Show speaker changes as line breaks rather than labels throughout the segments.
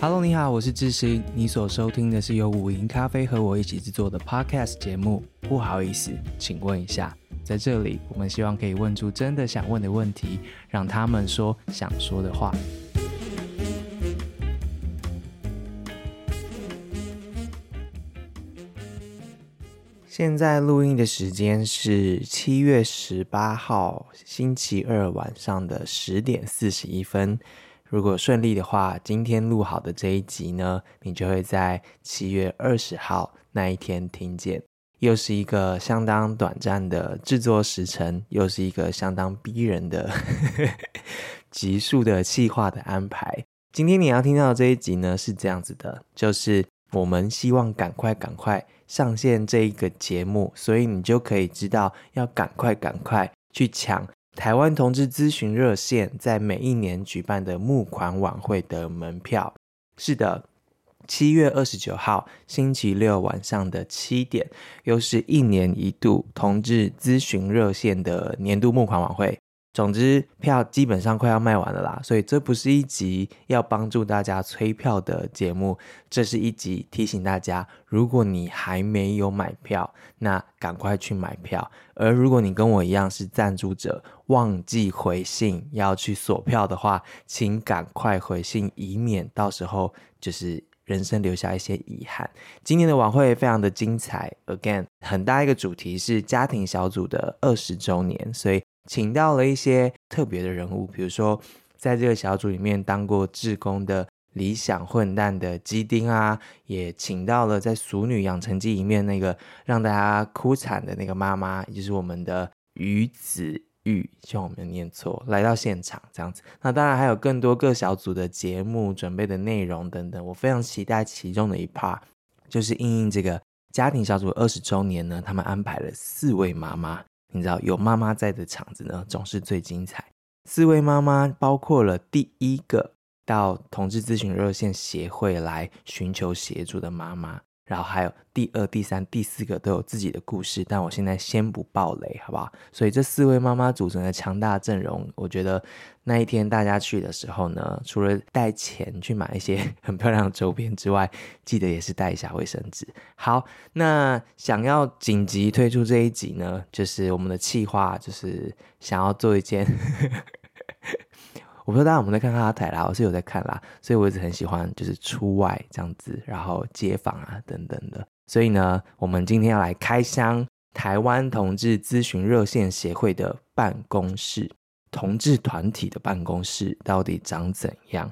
Hello，你好，我是智行。你所收听的是由五零咖啡和我一起制作的 Podcast 节目。不好意思，请问一下，在这里，我们希望可以问出真的想问的问题，让他们说想说的话。现在录音的时间是七月十八号星期二晚上的十点四十一分。如果顺利的话，今天录好的这一集呢，你就会在七月二十号那一天听见。又是一个相当短暂的制作时程，又是一个相当逼人的 集数的企划的安排。今天你要听到这一集呢，是这样子的，就是我们希望赶快赶快上线这一个节目，所以你就可以知道要赶快赶快去抢。台湾同志咨询热线在每一年举办的募款晚会的门票，是的，七月二十九号星期六晚上的七点，又是一年一度同志咨询热线的年度募款晚会。总之，票基本上快要卖完了啦，所以这不是一集要帮助大家催票的节目，这是一集提醒大家，如果你还没有买票，那赶快去买票。而如果你跟我一样是赞助者，忘记回信要去锁票的话，请赶快回信，以免到时候就是人生留下一些遗憾。今年的晚会非常的精彩，again，很大一个主题是家庭小组的二十周年，所以。请到了一些特别的人物，比如说在这个小组里面当过志工的理想混蛋的基丁啊，也请到了在《俗女养成记》里面那个让大家哭惨的那个妈妈，也就是我们的于子玉，希望我没有念错，来到现场这样子。那当然还有更多各小组的节目准备的内容等等，我非常期待其中的一 part，就是因应这个家庭小组二十周年呢，他们安排了四位妈妈。你知道有妈妈在的场子呢，总是最精彩。四位妈妈包括了第一个到同志咨询热线协会来寻求协助的妈妈。然后还有第二、第三、第四个都有自己的故事，但我现在先不爆雷，好不好？所以这四位妈妈组成的强大阵容，我觉得那一天大家去的时候呢，除了带钱去买一些 很漂亮的周边之外，记得也是带一下卫生纸。好，那想要紧急推出这一集呢，就是我们的计划，就是想要做一件。我不知道大家有没有在看哈台啦，我是有在看啦，所以我一直很喜欢就是出外这样子，然后街访啊等等的。所以呢，我们今天要来开箱台湾同志咨询热线协会的办公室，同志团体的办公室到底长怎样？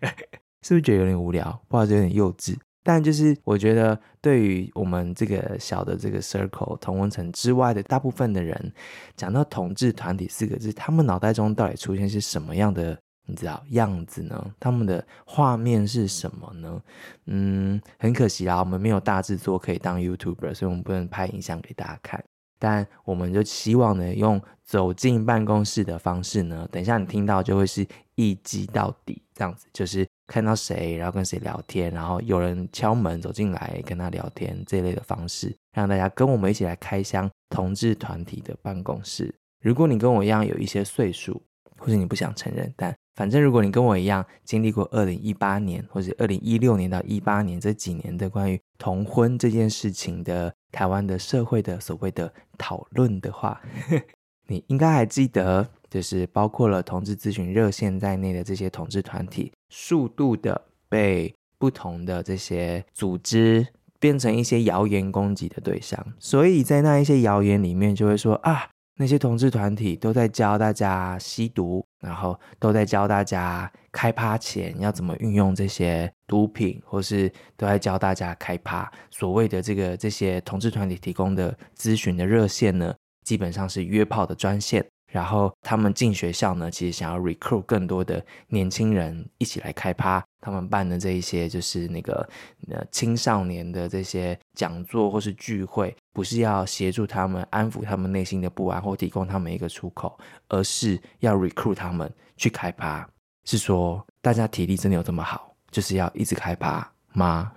是不是觉得有点无聊？或者有点幼稚？但就是我觉得，对于我们这个小的这个 circle 同温层之外的大部分的人，讲到统治团体四个字，他们脑袋中到底出现是什么样的，你知道样子呢？他们的画面是什么呢？嗯，很可惜啦，我们没有大制作可以当 YouTuber，所以我们不能拍影像给大家看。但我们就希望呢，用走进办公室的方式呢，等一下你听到就会是一击到底这样子，就是。看到谁，然后跟谁聊天，然后有人敲门走进来跟他聊天这一类的方式，让大家跟我们一起来开箱同志团体的办公室。如果你跟我一样有一些岁数，或者你不想承认，但反正如果你跟我一样经历过二零一八年或者二零一六年到一八年这几年的关于同婚这件事情的台湾的社会的所谓的讨论的话，你应该还记得。就是包括了同志咨询热线在内的这些同志团体，速度的被不同的这些组织变成一些谣言攻击的对象，所以在那一些谣言里面就会说啊，那些同志团体都在教大家吸毒，然后都在教大家开趴前要怎么运用这些毒品，或是都在教大家开趴。所谓的这个这些同志团体提供的咨询的热线呢，基本上是约炮的专线。然后他们进学校呢，其实想要 recruit 更多的年轻人一起来开趴。他们办的这一些就是那个呃青少年的这些讲座或是聚会，不是要协助他们安抚他们内心的不安或提供他们一个出口，而是要 recruit 他们去开趴。是说大家体力真的有这么好，就是要一直开趴吗？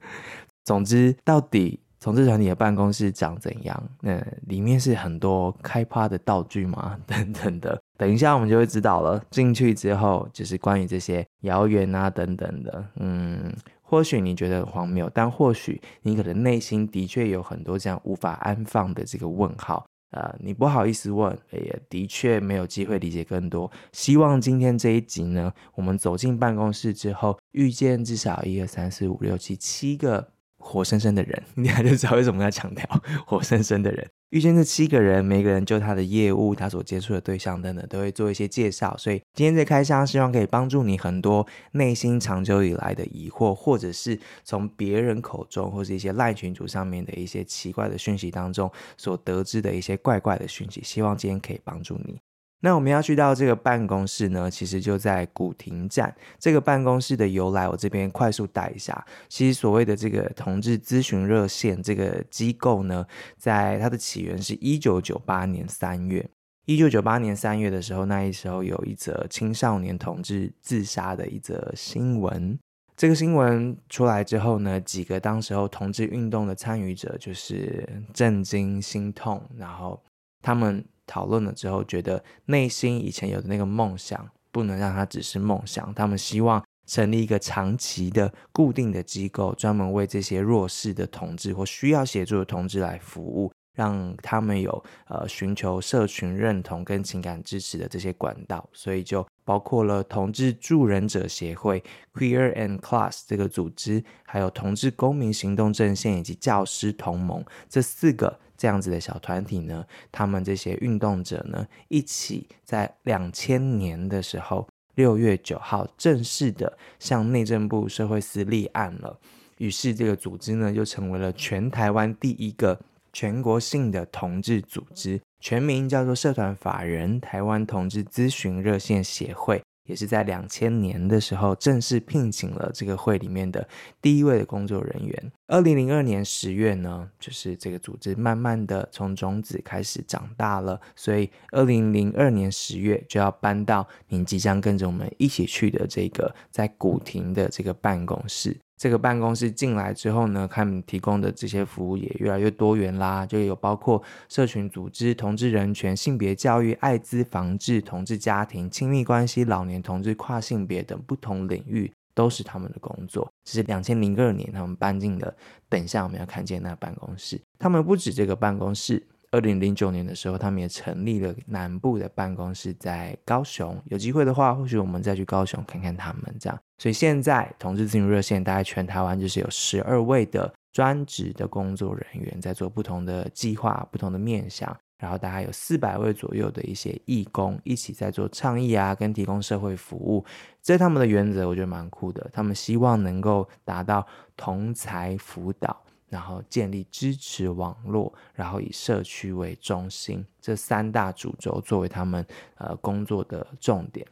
总之，到底。同志团体的办公室长怎样？那里面是很多开趴的道具吗？等等的，等一下我们就会知道了。进去之后，就是关于这些谣言啊等等的，嗯，或许你觉得荒谬，但或许你可能内心的确有很多这样无法安放的这个问号。呃，你不好意思问，也的确没有机会理解更多。希望今天这一集呢，我们走进办公室之后，遇见至少一二三四五六七七个活生生的人，你还是知道为什么要强调 活生生的人。遇见这七个人，每个人就他的业务、他所接触的对象等等，都会做一些介绍。所以今天这开箱，希望可以帮助你很多内心长久以来的疑惑，或者是从别人口中，或是一些赖群组上面的一些奇怪的讯息当中所得知的一些怪怪的讯息。希望今天可以帮助你。那我们要去到这个办公室呢，其实就在古亭站。这个办公室的由来，我这边快速带一下。其实所谓的这个同志咨询热线这个机构呢，在它的起源是一九九八年三月。一九九八年三月的时候，那一时候有一则青少年同志自杀的一则新闻。这个新闻出来之后呢，几个当时候同志运动的参与者就是震惊、心痛，然后他们。讨论了之后，觉得内心以前有的那个梦想不能让它只是梦想。他们希望成立一个长期的、固定的机构，专门为这些弱势的同志或需要协助的同志来服务，让他们有呃寻求社群认同跟情感支持的这些管道。所以就包括了同志助人者协会 （Queer and Class） 这个组织，还有同志公民行动阵线以及教师同盟这四个。这样子的小团体呢，他们这些运动者呢，一起在两千年的时候，六月九号正式的向内政部社会司立案了。于是这个组织呢，就成为了全台湾第一个全国性的同志组织，全名叫做社团法人台湾同志咨询热线协会。也是在两千年的时候正式聘请了这个会里面的第一位的工作人员。二零零二年十月呢，就是这个组织慢慢的从种子开始长大了，所以二零零二年十月就要搬到您即将跟着我们一起去的这个在古亭的这个办公室。这个办公室进来之后呢，他们提供的这些服务也越来越多元啦，就有包括社群组织、同志人权、性别教育、艾滋防治、同志家庭、亲密关系、老年同志、跨性别等不同领域，都是他们的工作。这是两千零二年他们搬进的，等一下我们要看见那办公室。他们不止这个办公室。二零零九年的时候，他们也成立了南部的办公室，在高雄。有机会的话，或许我们再去高雄看看他们这样。所以现在同志咨询热线大概全台湾就是有十二位的专职的工作人员，在做不同的计划、不同的面向。然后大概有四百位左右的一些义工一起在做倡议啊，跟提供社会服务。这他们的原则，我觉得蛮酷的。他们希望能够达到同才辅导。然后建立支持网络，然后以社区为中心，这三大主轴作为他们呃工作的重点。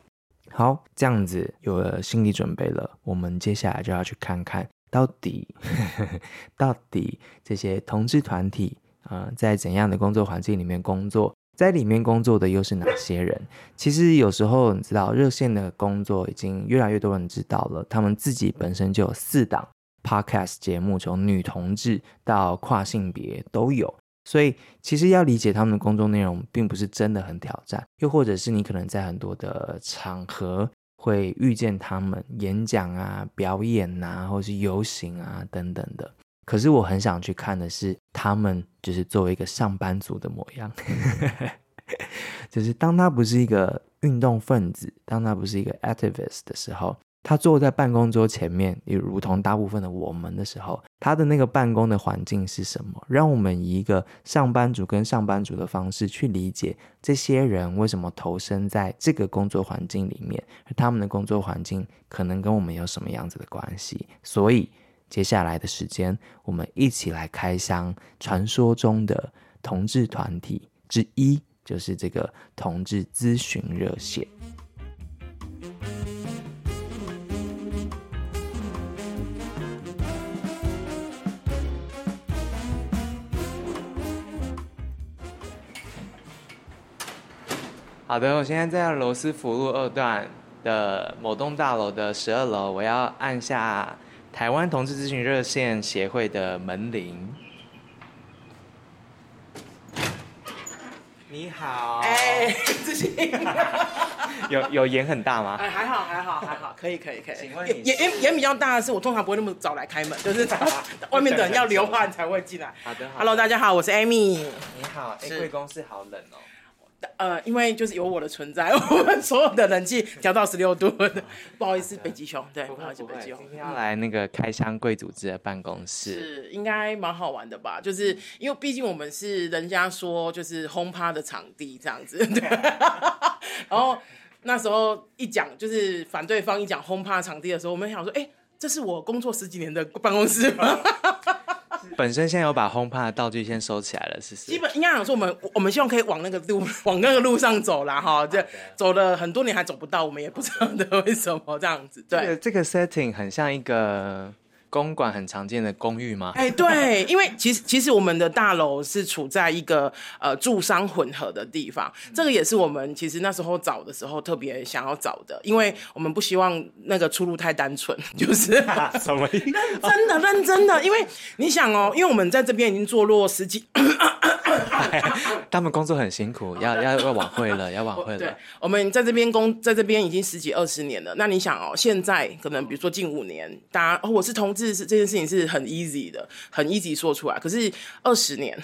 好，这样子有了心理准备了，我们接下来就要去看看到底呵呵 到底这些同志团体啊、在怎样的工作环境里面工作，在里面工作的又是哪些人？其实有时候你知道，热线的工作已经越来越多人知道了，他们自己本身就有四档。Podcast 节目从女同志到跨性别都有，所以其实要理解他们的工作内容，并不是真的很挑战。又或者是你可能在很多的场合会遇见他们演讲啊、表演啊，或是游行啊等等的。可是我很想去看的是他们，就是作为一个上班族的模样，就是当他不是一个运动分子，当他不是一个 activist 的时候。他坐在办公桌前面，也如同大部分的我们的时候，他的那个办公的环境是什么？让我们以一个上班族跟上班族的方式去理解这些人为什么投身在这个工作环境里面，而他们的工作环境可能跟我们有什么样子的关系？所以接下来的时间，我们一起来开箱传说中的同志团体之一，就是这个同志咨询热线。好的，我现在在罗斯福路二段的某栋大楼的十二楼，我要按下台湾同志咨询热线协会的门铃。你好，
哎、欸，志，
有有盐很大吗？
哎、还好，还好，还好，可以，可以，可以。
请问
盐盐盐比较大的是，我通常不会那么早来开门，就是 外面的人要流汗才会进来。
好的
，Hello，大家好，我是 Amy。
你好，哎、贵公司好冷哦。
呃，因为就是有我的存在，我们所有的冷气调到十六度。不好意思，北极熊，对，不好意思，北极熊。
今天要来那个开箱贵组织的办公室，
是应该蛮好玩的吧？就是因为毕竟我们是人家说就是轰趴的场地这样子，对。然后那时候一讲就是反对方一讲轰趴场地的时候，我们想说，哎，这是我工作十几年的办公室吗？
本身现在有把 HomePod 的道具先收起来了，是是。
基本应该讲说，我们我们希望可以往那个路 往那个路上走啦，哈，这走了很多年还走不到，我们也不知道的为什么这样子。对，
这个 setting 很像一个。公馆很常见的公寓吗？
哎，对，因为其实其实我们的大楼是处在一个呃住商混合的地方，这个也是我们其实那时候找的时候特别想要找的，因为我们不希望那个出路太单纯，就是
什么意思？
真的认真的，因为你想哦，因为我们在这边已经坐落十几。
他们工作很辛苦，要要要晚会了，要晚会了。
对，我们在这边工，在这边已经十几二十年了。那你想哦，现在可能比如说近五年，大家哦，我是同志，是这件事情是很 easy 的，很 easy 说出来。可是二十年，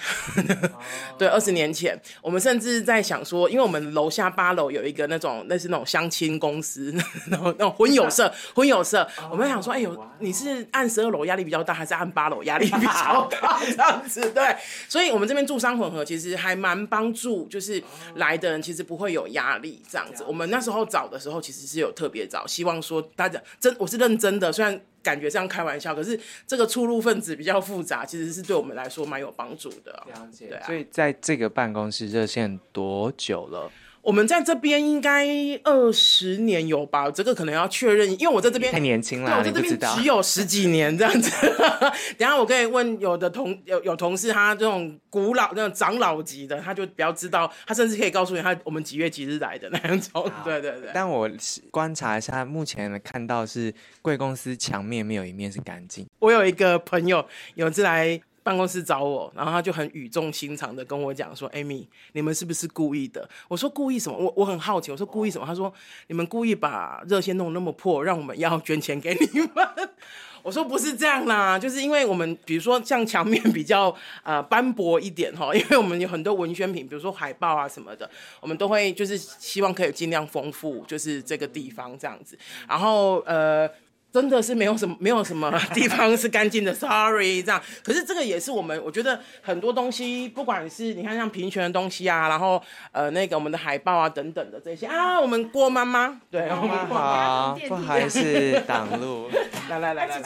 对，二十年前，我们甚至在想说，因为我们楼下八楼有一个那种类似那种相亲公司，然后那种婚友社，婚友社，我们想说，哎呦，你是按十二楼压力比较大，还是按八楼压力比较大？这样子，对。所以，我们这边住商混合，其实还蛮帮助，就是来的人其实不会有压力这样子。我们那时候找的时候，其实是有特别找，希望说大家真，我是认真的，虽然感觉这样开玩笑，可是这个出入分子比较复杂，其实是对我们来说蛮有帮助的。
了解，
对啊。
所以在这个办公室热线多久了？
我们在这边应该二十年有吧，这个可能要确认，因为我在这边
太年轻了，我
在这边只有十几年这样子。等下我可以问有的同有有同事，他这种古老那种长老级的，他就比较知道，他甚至可以告诉你他我们几月几日来的那种。对对对。
但我观察一下，目前看到是贵公司墙面没有一面是干净。
我有一个朋友有一次来。办公室找我，然后他就很语重心长的跟我讲说：“Amy，你们是不是故意的？”我说：“故意什么？”我我很好奇，我说：“故意什么？”他说：“你们故意把热线弄那么破，让我们要捐钱给你们。” 我说：“不是这样啦，就是因为我们比如说像墙面比较呃斑驳一点哈，因为我们有很多文宣品，比如说海报啊什么的，我们都会就是希望可以尽量丰富，就是这个地方这样子。然后呃。”真的是没有什么，没有什么 地方是干净的，sorry，这样。可是这个也是我们，我觉得很多东西，不管是你看像平权的东西啊，然后呃那个我们的海报啊等等的这些啊，我们郭妈妈，对，妈妈。
好，不好意思挡路，
来来来来，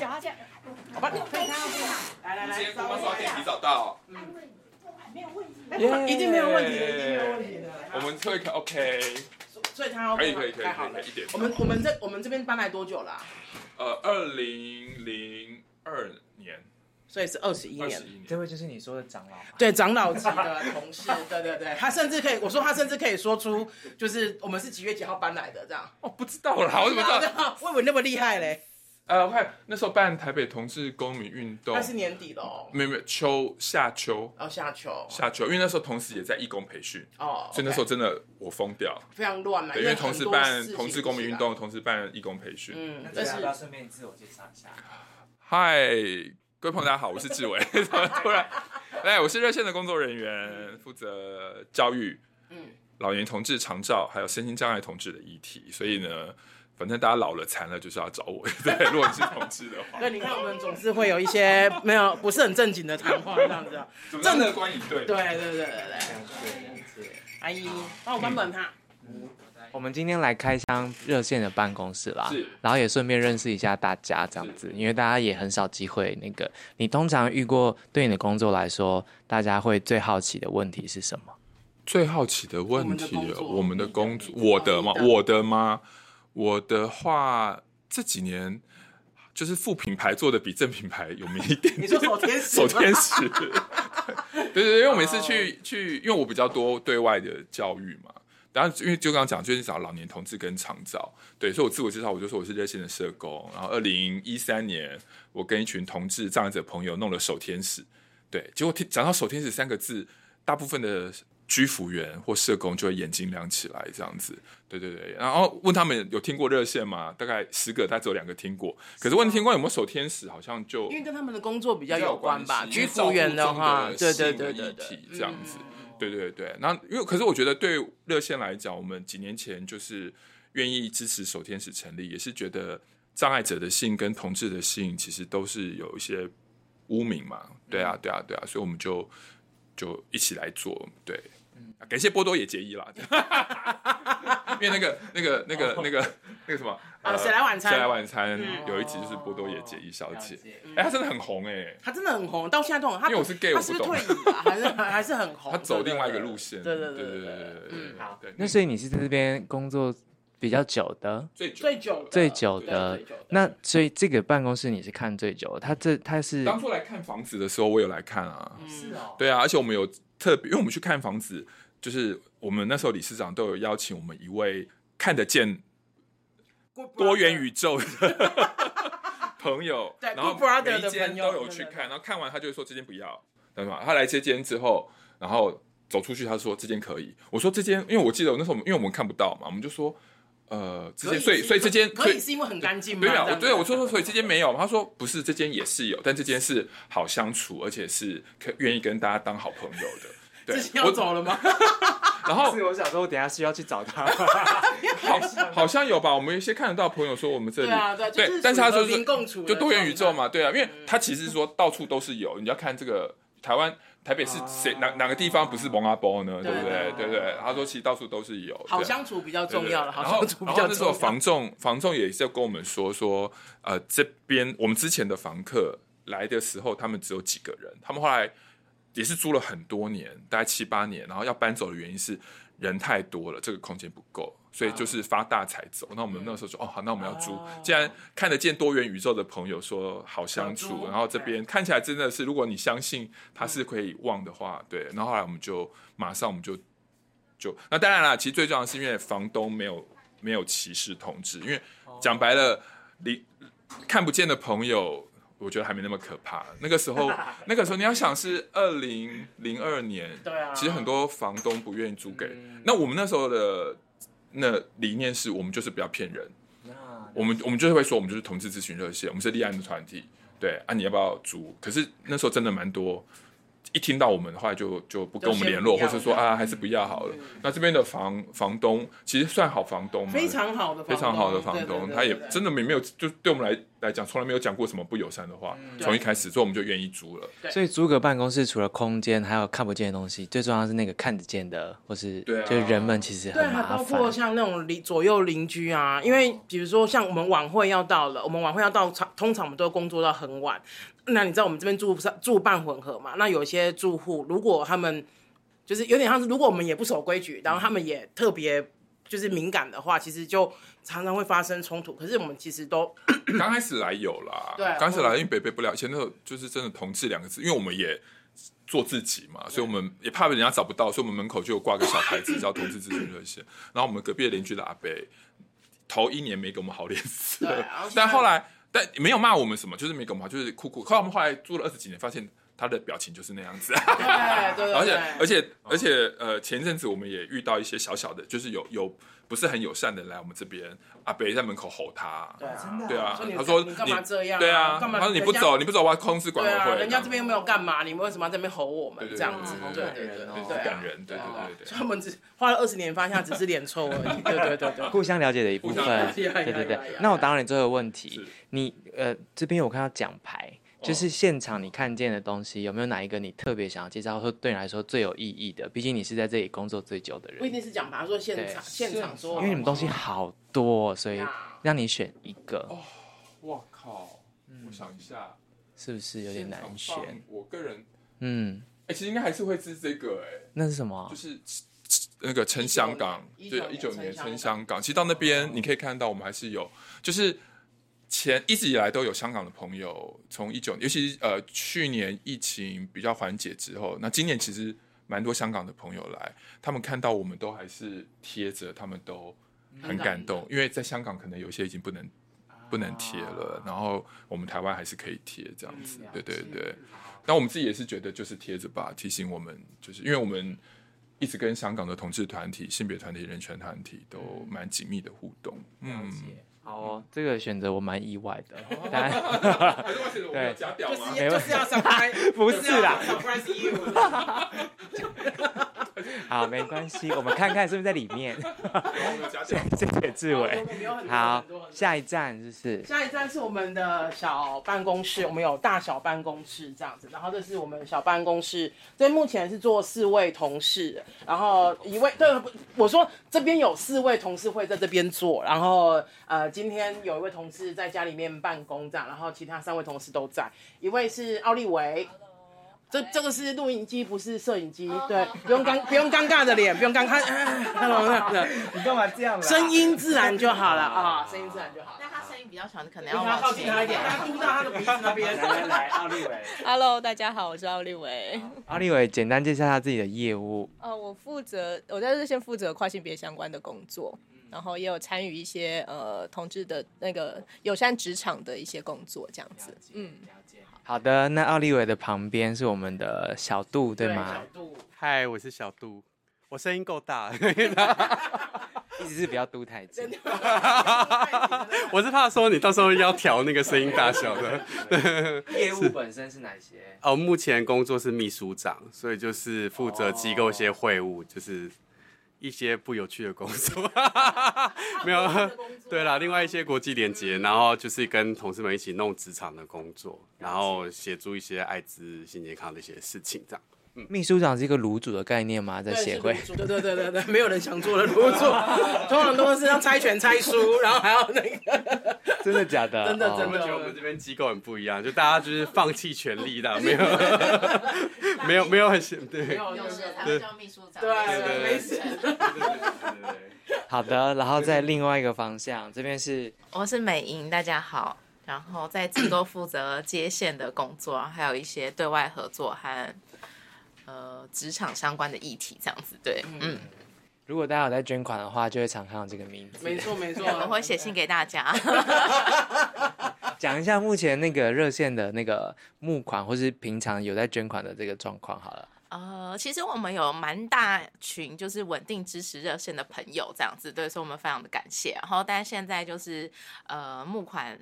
好吧，
来来来，
今天郭妈早点提早到，
嗯，没有问题，一定没有问题，一定没有问题。的，
我们会 OK，
所以他
可以可以可以，太好了，一点，
我们我们这我们这边搬来多久了？
呃，二零零二年，
所以是二十一年。
这位就是你说的长老，
对，长老级的同事，对对对，他甚至可以，我说他甚至可以说出，就是我们是几月几号搬来的这样。
哦，不知道啦，我怎么知道？
我以为那么厉害嘞。
呃，我看那时候办台北同志公民运动，
那是年底了，
没有没有秋夏秋，
哦夏秋
夏秋，因为那时候同时也在义工培训，哦，所以那时候真的我疯掉，
非常乱嘛，
因为同时办同志公民运动，同时办义工培训，
嗯，那要不要顺便自我介绍一下？
嗨，各位朋友大家好，我是志伟，怎么突然，哎，我是热线的工作人员，负责教育，嗯，老年同志长照还有身心障碍同志的议题，所以呢。反正大家老了残了，就是要找我。对，如果你是同志的话。
对，你看我们总是会有一些没有不是很正经的谈话这样子。
正的观影对。
对对对对对。阿姨，帮我关门哈。
我们今天来开箱热线的办公室啦，
是。
然后也顺便认识一下大家这样子，因为大家也很少机会那个。你通常遇过对你的工作来说，大家会最好奇的问题是什么？
最好奇的问题，我们的工作，我的吗？我的吗？我的话，这几年就是副品牌做的比正品牌有名一点。
你说守天使？
守天使。对对对，因为我每次去去，因为我比较多对外的教育嘛。然后因为就刚刚讲，就是找老年同志跟长照。对，所以我自我介绍，我就说我是热线的社工。然后二零一三年，我跟一群同志障碍者朋友弄了守天使。对，结果听讲到守天使三个字，大部分的居服员或社工就会眼睛亮起来，这样子。对对对，然后问他们有听过热线吗？大概十个，大概只有两个听过。可是问听过有没有守天使，好像就
因为跟他们的工作比较有关吧。居服员的话，对对对对对，
这样子。对对对，那因为可是我觉得对热线来讲，我们几年前就是愿意支持守天使成立，也是觉得障碍者的性跟同志的性其实都是有一些污名嘛。对啊，对啊，对啊，所以我们就就一起来做，对。感谢波多野结衣啦，因为那个、那个、那个、那个、那个什么
啊，谁来晚餐？
谁来晚餐？有一集就是波多野结衣小姐，哎，她真的很红哎，
她真的很红，到现在都很。
因为我是 gay，我不懂，
退役 还是还是很红。
她走另外一个路线，
对对对对对
对。
嗯，好。
那所以你是在这边工作比较久的，
最
最久
最久的。那所以这个办公室你是看最久的？他这他是
当初来看房子的时候，我有来看啊。
是哦。
对啊，而且我们有特别，因为我们去看房子。就是我们那时候理事长都有邀请我们一位看得见多元宇宙的 朋友，然后每一间都有去看，然后看完他就会说这间不要，对吗？他来这间之后，然后走出去，他说这间可以。我说这间，因为我记得我那时候，因为我们看不到嘛，我们就说呃，之间，所以所以这间
可以是因为很干净吗？
对啊，对，我说说，所以这间没有。他说不是，这间也是有，但这间是好相处，而且是可愿意跟大家当好朋友的。
对，我走了吗？
然后是我想说，我等下需要去找他。
好，好像有吧？我们有一些看得到朋友说，我们这里
对啊，对，
但是他说是就多元宇宙嘛，对啊，因为他其实说到处都是有，你要看这个台湾台北是谁哪哪个地方不是蒙阿波呢？对不对？对对，他说其实到处都是有，
好相处比较重要了。好相处比较重要。
那时候房仲房仲也是要跟我们说说，呃，这边我们之前的房客来的时候，他们只有几个人，他们后来。也是租了很多年，大概七八年，然后要搬走的原因是人太多了，这个空间不够，所以就是发大财走。那我们那时候说，哦，好，那我们要租。既然看得见多元宇宙的朋友说好相处，然后这边看起来真的是，如果你相信他是可以旺的话，对。然后后来我们就马上我们就就那当然了，其实最重要的是因为房东没有没有歧视同志，因为讲白了，你看不见的朋友。我觉得还没那么可怕。那个时候，那个时候你要想是二零零二年，
对啊，
其实很多房东不愿意租给。那我们那时候的那理念是我们就是不要骗人。我们我们就是会说，我们就是同志咨询热线，我们是立案的团体。对啊，你要不要租？可是那时候真的蛮多。一听到我们的话就，就就不跟我们联络，或者说啊，还是不要好了。嗯、那这边的房房东其实算好房东嘛，
非常好的，
非常好的房东，他也真的没没有，就对我们来来讲，从来没有讲过什么不友善的话。从、嗯、一开始，所以我们就愿意租了。
所以租个办公室，除了空间，还有看不见的东西，最重要是那个看得见的，或是就人们其实很麻烦。
包括像那种邻左右邻居啊，因为比如说像我们晚会要到了，我们晚会要到场，通常我们都工作到很晚。那你知道我们这边住住办混合嘛？那有些住户如果他们就是有点像是，如果我们也不守规矩，然后他们也特别就是敏感的话，其实就常常会发生冲突。可是我们其实都
刚开始来有啦，对，刚开始来因为北北不了解，那时候就是真的同志两个字，因为我们也做自己嘛，所以我们也怕人家找不到，所以我们门口就有挂个小牌子叫同志咨询热线。然后我们隔壁的邻居的阿北头一年没给我们好脸色，但后来。但没有骂我们什么，就是没给我们，就是哭哭。后来我们后来住了二十几年，发现他的表情就是那样子。
对对对。而且
而且而且呃，前一阵子我们也遇到一些小小的，就是有有不是很友善的来我们这边，阿北在门口吼他。
对啊。
对啊。他说
你干嘛这样？
对啊。他说你不走，你不走，我要通知管委会。
人家这边又没有干嘛，你们为什么要在那边吼我们？这样子。
对对对对。感人。对对对对。
他们只花了二十年，发现只是脸臭而已。对对对对。
互相了解的一部分。对对对。那我当然最后问题。你呃，这边有看到奖牌，就是现场你看见的东西，有没有哪一个你特别想要介绍，说对你来说最有意义的？毕竟你是在这里工作最久的人。
不一定是奖牌，说现场现场说，
因为你们东西好多，所以让你选一个。
哦，我靠，我想一下，
是不是有点难选？
我个人，
嗯，
哎，其实应该还是会支持这个，哎，
那是什么？
就是 那个撑香港，对，一九年撑香港。其实到那边你可以看到，我们还是有，就是。前一直以来都有香港的朋友，从一九年，尤其呃去年疫情比较缓解之后，那今年其实蛮多香港的朋友来，他们看到我们都还是贴着，他们都很感动，因为在香港可能有些已经不能不能贴了，然后我们台湾还是可以贴这样子，对对对。那我们自己也是觉得就是贴着吧，提醒我们，就是因为我们一直跟香港的同志团体、性别团体、人权团体都蛮紧密的互动。嗯，
好哦，这个选择我蛮意外的。但
对，
就是 就是要 surprise，
不是啦
，surprise you。
好，没关系，我们看看是不是在里面。谢谢志伟。好，下一站就是
下一站是我们的小办公室，我们有大小办公室这样子。然后这是我们小办公室，这目前是坐四位同事，然后一位对，我说这边有四位同事会在这边坐，然后呃，今天有一位同事在家里面办公这样，然后其他三位同事都在，一位是奥利维。这这个是录音机，不是摄影机，对，不用尴不用尴尬的脸，不用尴尬？
你干嘛这样？
声音自然就好了啊，声音自然就好。
那他声音比较小，你可能要
靠近他一点，他嘟到他的鼻子那边。
来来来，奥利维。
Hello，大家好，我是奥利维。
奥利维，简单介绍下自己的业务。
呃，我负责，我在这先负责跨性别相关的工作，然后也有参与一些呃同志的那个友善职场的一些工作，这样子。嗯。
好的，那奥利维的旁边是我们的小杜，对吗？
小杜，
嗨，我是小杜，我声音够大，
一直是不要嘟太近。
我是怕说你到时候要调那个声音大小的。
业务本身是哪些？
哦，目前工作是秘书长，所以就是负责机构一些会务，就是。一些不有趣的工作，没有，对啦，另外一些国际连接，然后就是跟同事们一起弄职场的工作，然后协助一些艾滋性健康的一些事情，这样。
嗯，秘书长是一个炉主的概念吗？在协会？
对对对对对，没有人想做的炉主，通常都是要猜拳猜输，然后还要那个。
真的假的？
真的真的。
我觉得我们这边机构很不一样，就大家就是放弃权力的，没有，没有没有很对。
没有事才会叫秘书长。
对对对，没事。
好的，然后在另外一个方向，这边是
我是美英，大家好。然后在机构负责接线的工作，还有一些对外合作和呃职场相关的议题，这样子。对，嗯。
如果大家有在捐款的话，就会常看到这个名字。
没错没错，
我们会写信给大家，
讲一下目前那个热线的那个募款，或是平常有在捐款的这个状况好了。
呃，其实我们有蛮大群，就是稳定支持热线的朋友，这样子，对，所以我们非常的感谢。然后，但现在就是呃募款。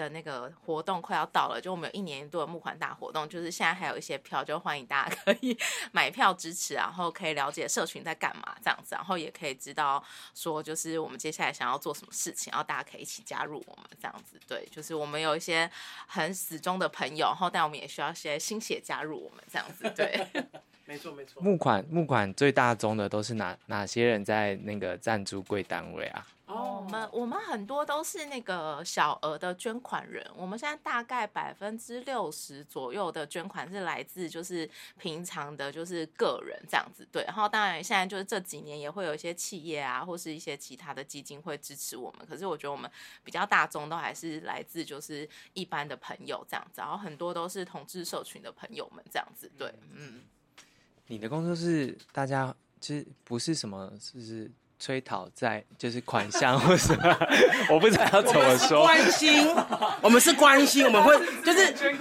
的那个活动快要到了，就我们有一年一度的募款大活动，就是现在还有一些票，就欢迎大家 可以买票支持，然后可以了解社群在干嘛这样子，然后也可以知道说就是我们接下来想要做什么事情，然后大家可以一起加入我们这样子。对，就是我们有一些很死忠的朋友，然后但我们也需要一些新血加入我们这样子。对，
没错没错。
募款募款最大宗的都是哪哪些人在那个赞助贵单位啊？
哦，我们我们很多都是那个小额的捐款人，我们现在大概百分之六十左右的捐款是来自就是平常的，就是个人这样子，对。然后当然现在就是这几年也会有一些企业啊，或是一些其他的基金会支持我们，可是我觉得我们比较大众都还是来自就是一般的朋友这样子，然后很多都是同志社群的朋友们这样子，对，嗯。
你的工作是大家其实不是什么，是不是？催讨债就是款项或什么，我不知道要怎么说。
关心，我们是关心，我们会就是因为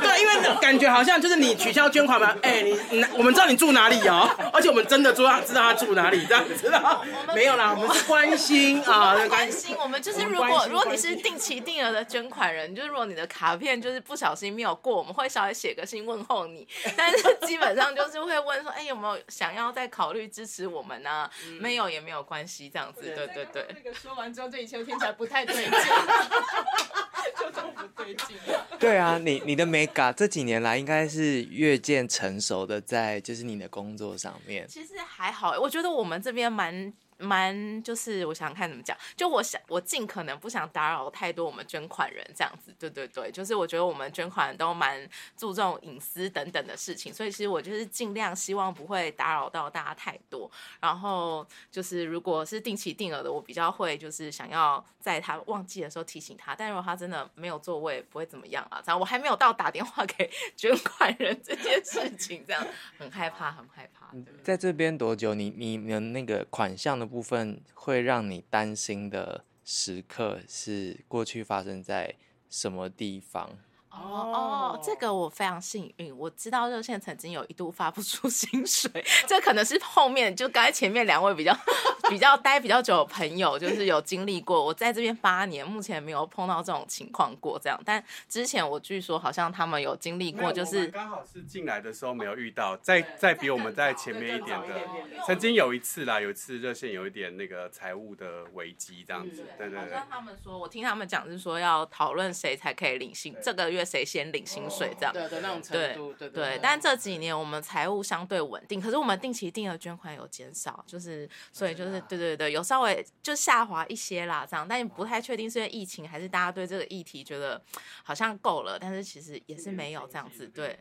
对，因为感觉好像就是你取消捐款嘛，哎、欸，你我们知道你住哪里哦，而且我们真的知道知道他住哪里，这样子的。没有啦，我们是关心啊，
关心。我们就是如果如果你是定期定额的捐款人，就是如果你的卡片就是不小心没有过，我们会稍微写个信问候你，但是基本上就是会问说，哎、欸，有没有想要再考虑支持我们呢、啊？嗯、没有。也没有关系，这样子，对对对。那个说完之后，这一切听起来不太对劲，就这么不对劲。
对啊，你你的美感这几年来应该是越见成熟的，在就是你的工作上面。
其实还好，我觉得我们这边蛮。蛮就是我想看怎么讲，就我想我尽可能不想打扰太多我们捐款人这样子，对对对，就是我觉得我们捐款人都蛮注重隐私等等的事情，所以其实我就是尽量希望不会打扰到大家太多。然后就是如果是定期定额的，我比较会就是想要在他忘记的时候提醒他，但如果他真的没有做，我也不会怎么样啊。这样我还没有到打电话给 捐款人这件事情，这样很害怕，很害怕。
在这边多久？你你们那个款项的。部分会让你担心的时刻是过去发生在什么地方？
哦，这个我非常幸运，我知道热线曾经有一度发不出 薪水，这可能是后面就刚才前面两位比较 比较待比较久的朋友，就是有经历过。我在这边八年，目前没有碰到这种情况过这样，但之前我据说好像他们有经历过，就是
刚好是进来的时候没有遇到，再再比我们在前面一点的，曾经有一次啦，有一次热线有一点那个财务的危机这样子，对对对。
他们说，我听他们讲是说要讨论谁才可以领薪，这个月。谁先领薪水这样？
对的那种程度，对对。
但这几年我们财务相对稳定，可是我们定期定额捐款有减少，就是所以就是对对对，有稍微就下滑一些啦，这样。但也不太确定是因为疫情，还是大家对这个议题觉得好像够了，但是其实也是没有这样子，对。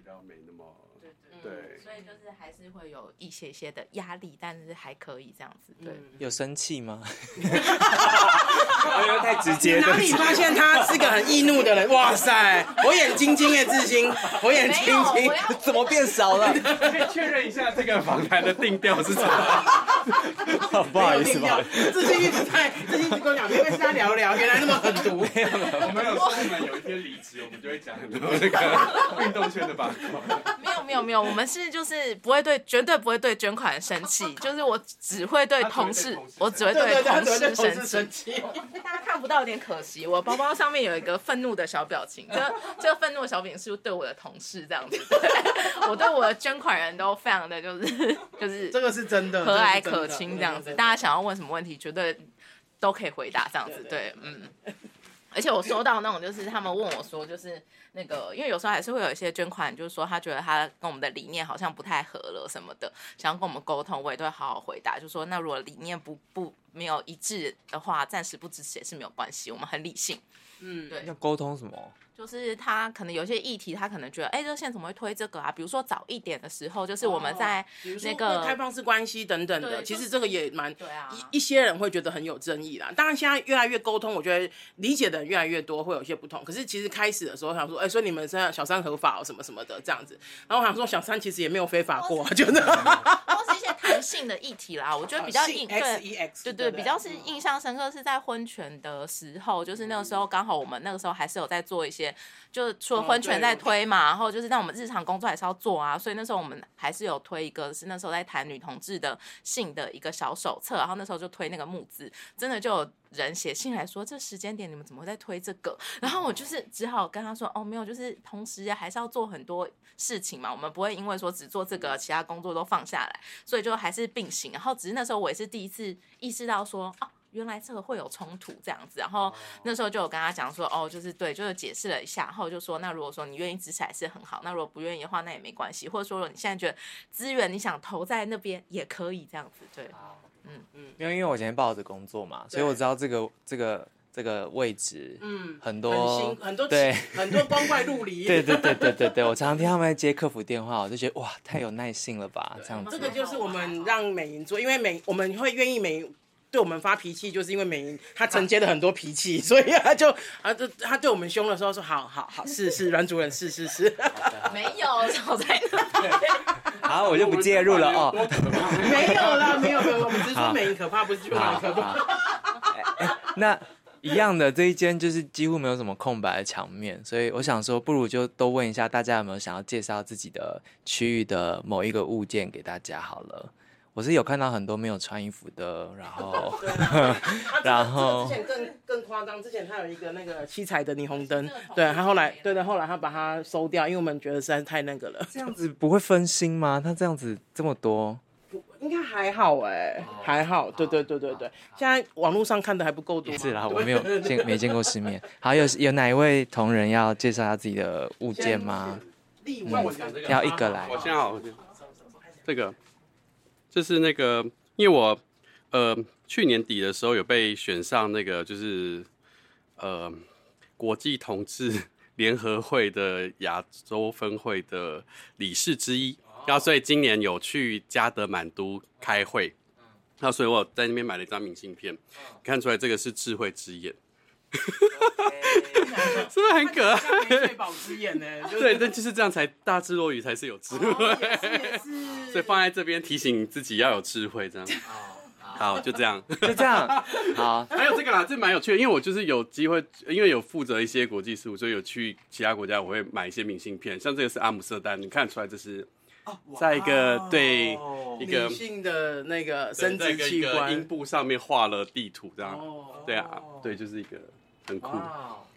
对，
所以就是还是会有一些些的压力，但是还可以这样子。对，
有生气吗？我太直接。
哪里发现他是个很易怒的人？哇塞，火眼金睛哎，志兴，火眼金睛，
怎么变少了？
可以确认一下这个访谈的定调是什么？
不好意思，不好意思。
志兴一直在，志兴跟我讲，因为瞎聊聊，原来那么狠毒。
没有，我们有说你们有一天离职，我们就会讲很多这个运动圈的八卦。
没有，没有，没有。我们是就是不会对，绝对不会对捐款生气，就是我只会对同事，我只会对同事生气。大家看不到，有点可惜。我包包上面有一个愤怒的小表情，这 这个愤怒的小表情是对我的同事这样子。对，我对我的捐款人都非常的就是就是
这个是真的
和蔼可亲这样子。大家想要问什么问题，绝对都可以回答这样子。对，嗯。而且我收到那种就是他们问我说就是。那个，因为有时候还是会有一些捐款，就是说他觉得他跟我们的理念好像不太合了什么的，想要跟我们沟通，我也都会好好回答，就说那如果理念不不没有一致的话，暂时不支持也是没有关系，我们很理性。嗯，对。
要沟通什么？
就是他可能有些议题，他可能觉得，哎，热线怎么会推这个啊？比如说早一点的时候，就是我们在那个
开放式关系等等的，其实这个也蛮对啊，一一些人会觉得很有争议啦。当然现在越来越沟通，我觉得理解的人越来越多，会有一些不同。可是其实开始的时候想说，哎，说你们现在小三合法什么什么的这样子，然后我想说小三其实也没有非法过，就是都
是一些弹性的议题啦。我觉得比较印对对对，比较是印象深刻是在婚权的时候，就是那个时候刚好我们那个时候还是有在做一些。就是除了婚权在推嘛，然后就是让我们日常工作还是要做啊，所以那时候我们还是有推一个，是那时候在谈女同志的性的一个小手册，然后那时候就推那个木字，真的就有人写信来说，这时间点你们怎么会在推这个？然后我就是只好跟他说，哦，没有，就是同时还是要做很多事情嘛，我们不会因为说只做这个，其他工作都放下来，所以就还是并行。然后只是那时候我也是第一次意识到说，哦。原来这个会有冲突这样子，然后那时候就有跟他讲说，哦，就是对，就是解释了一下，然后就说，那如果说你愿意支持还是很好，那如果不愿意的话，那也没关系，或者说你现在觉得资源你想投在那边也可以这样子，对，嗯
嗯，因为因为我以前抱着工作嘛，所以我知道这个这个这个位置，嗯，很多
很多
对
很多光怪陆离，
对对对对对对，我常常听他们在接客服电话，我就觉得哇，太有耐性了吧，这样子，
这个就是我们让美银做，因为美我们会愿意美。对我们发脾气，就是因为美银他承接了很多脾气，所以他就啊，就他对我们凶的时候说：“好好好，是是，阮主任，是是是。”
没有，早在那。
好，我就不介入了哦。
没有啦，没有没有，我们只是说美银可怕，不是说美银可怕。
那一样的这一间就是几乎没有什么空白的墙面，所以我想说，不如就都问一下大家有没有想要介绍自己的区域的某一个物件给大家好了。我是有看到很多没有穿衣服的，然后，然后
之前更更夸张，之前他有一个那个七彩的霓虹灯，对，他后来，对对，后来他把它收掉，因为我们觉得实在是太那个了。
这样子不会分心吗？他这样子这么多，
应该还好哎，还好，对对对对对。现在网络上看的还不够多。
是啦，我没有 见没见过世面。好，有有哪一位同仁要介绍他自己的物件吗？
嗯，
要一个来。
我先好，这个。就是那个，因为我呃去年底的时候有被选上那个，就是呃国际同志 联合会的亚洲分会的理事之一，然后所以今年有去加德满都开会，那所以我在那边买了一张明信片，看出来这个是智慧之眼。是不是很可爱？
翠宝之眼呢？
对，但就是这样才大智若愚才是有智慧。所以放在这边提醒自己要有智慧，这样。好，就这样，
就这样。好，
还有这个啦，这蛮有趣的，因为我就是有机会，因为有负责一些国际事务，所以有去其他国家，我会买一些明信片。像这个是阿姆斯特丹，你看出来这是在一个对一个
女性的那个生殖器官
阴部上面画了地图，这样。对啊，对，就是一个很酷。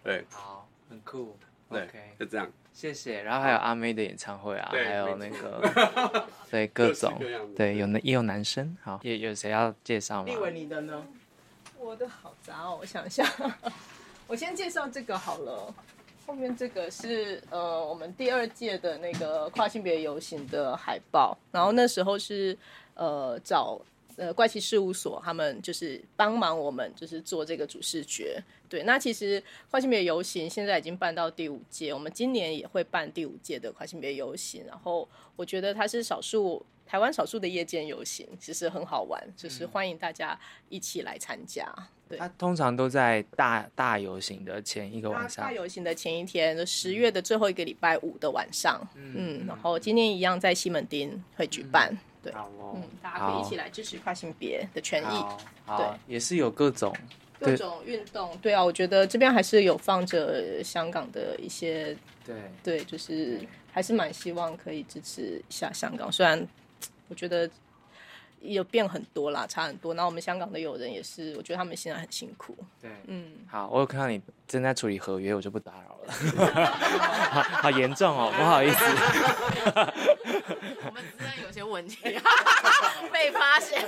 对，
好，很酷。
对，就这样。
谢谢。然后还有阿妹的演唱会啊，还有那个，对各种，对有那也有男生。好，有有谁要介绍吗？
立伟，你的呢？
我的好杂哦，我想一下，我先介绍这个好了。后面这个是呃我们第二届的那个跨性别游行的海报，然后那时候是呃找呃怪奇事务所他们就是帮忙我们就是做这个主视觉。对，那其实跨性别游行现在已经办到第五届，我们今年也会办第五届的跨性别游行。然后我觉得它是少数台湾少数的夜间游行，其实很好玩，就是欢迎大家一起来参加。对，
它通常都在大大游行的前一个晚上，
大游行的前一天，就十月的最后一个礼拜五的晚上。嗯，嗯，然后今年一样在西门町会举办。嗯、对，
哦、
嗯，大家可以一起来支持跨性别的权益。
对，也是有各种。
各种运动，对啊，我觉得这边还是有放着香港的一些，
对
对，就是还是蛮希望可以支持一下香港。虽然我觉得有变很多啦，差很多。然后我们香港的友人也是，我觉得他们现在很辛苦。
对，嗯，好，我有看到你正在处理合约，我就不打扰了。好好严重哦，不好意思。
我们之间有些问题，被发现，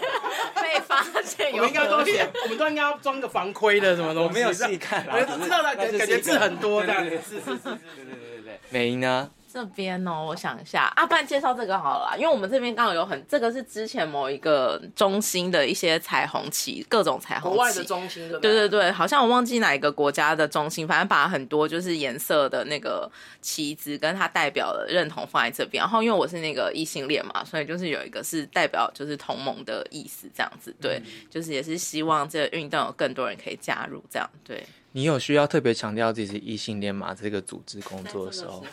被发现。
我们应该都写，我们都应该要装个防窥的什么东西。
我没有细看，
我知道了，感觉字很多这样。
是是是是是是是。美英呢？
这边哦，我想一下，阿、啊、半介绍这个好了啦，因为我们这边刚好有很，这个是之前某一个中心的一些彩虹旗，各种彩虹旗。
国外的中心对，
对对对，好像我忘记哪一个国家的中心，反正把很多就是颜色的那个旗子跟它代表的认同放在这边。然后因为我是那个异性恋嘛，所以就是有一个是代表就是同盟的意思，这样子。对，嗯、就是也是希望这个运动有更多人可以加入，这样对。
你有需要特别强调自己是异性恋吗？这个组织工作的时候，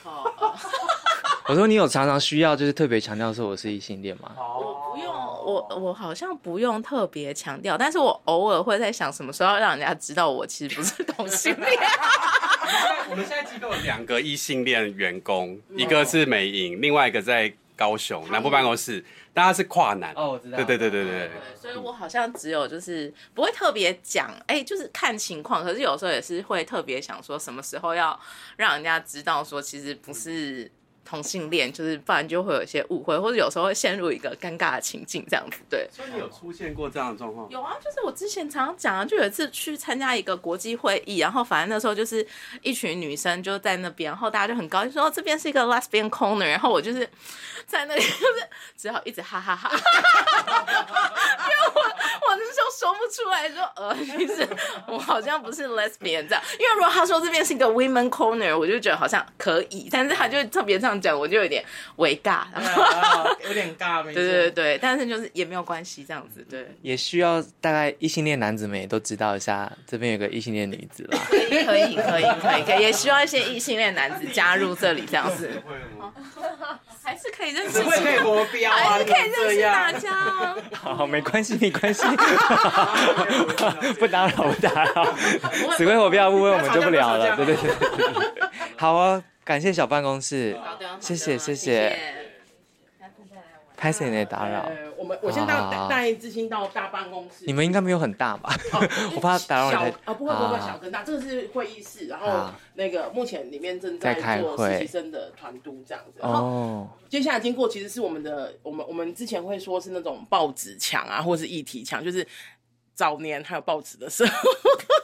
我说你有常常需要就是特别强调说我是异性恋吗？
我不用，我我好像不用特别强调，但是我偶尔会在想什么时候要让人家知道我其实不是同性恋。
我们现在机构有两个异性恋员工，一个是美影，另外一个在高雄南部办公室。大家是跨男
哦，我知道。
对对对对对，对，
所以我好像只有就是不会特别讲，哎、欸，就是看情况。可是有时候也是会特别想说，什么时候要让人家知道说，其实不是。同性恋就是，不然就会有一些误会，或者有时候会陷入一个尴尬的情境，这样子。对，
所以你有出现过这样的状况？
有啊，就是我之前常常讲啊，就有一次去参加一个国际会议，然后反正那时候就是一群女生就在那边，然后大家就很高兴说这边是一个 lesbian corner，然后我就是 在那里就是只好一直哈哈哈，哈，因为我我那时候说不出来说呃，其实我好像不是 lesbian 这样，因为如果他说这边是一个 women corner，我就觉得好像可以，但是他就特别这样。讲我就有点微尬，
有点尬，没错。
对对对，但是就是也没有关系，这样子对。
也需要大概异性恋男子们也都知道一下，这边有个异性恋女子啦。
可以可以可以可以可以，也需要一些异性恋男子加入这里，这样子。还是可以认识，
可以国标啊，
还是可以认识大家。
好，没关系没关系，不打扰不打扰。死灰活标误会我们就不聊了，对对对。好啊。感谢小办公室，谢谢谢谢。拍谢你打扰。
我们我先带带志兴到大办公室。
你们应该没有很大吧？我怕打扰你。
啊，不会不会，小跟大。这个是会议室，然后那个目前里面正在做实习生的团督这样子。哦。接下来经过其实是我们的，我们我们之前会说是那种报纸墙啊，或是议题墙，就是早年还有报纸的时候。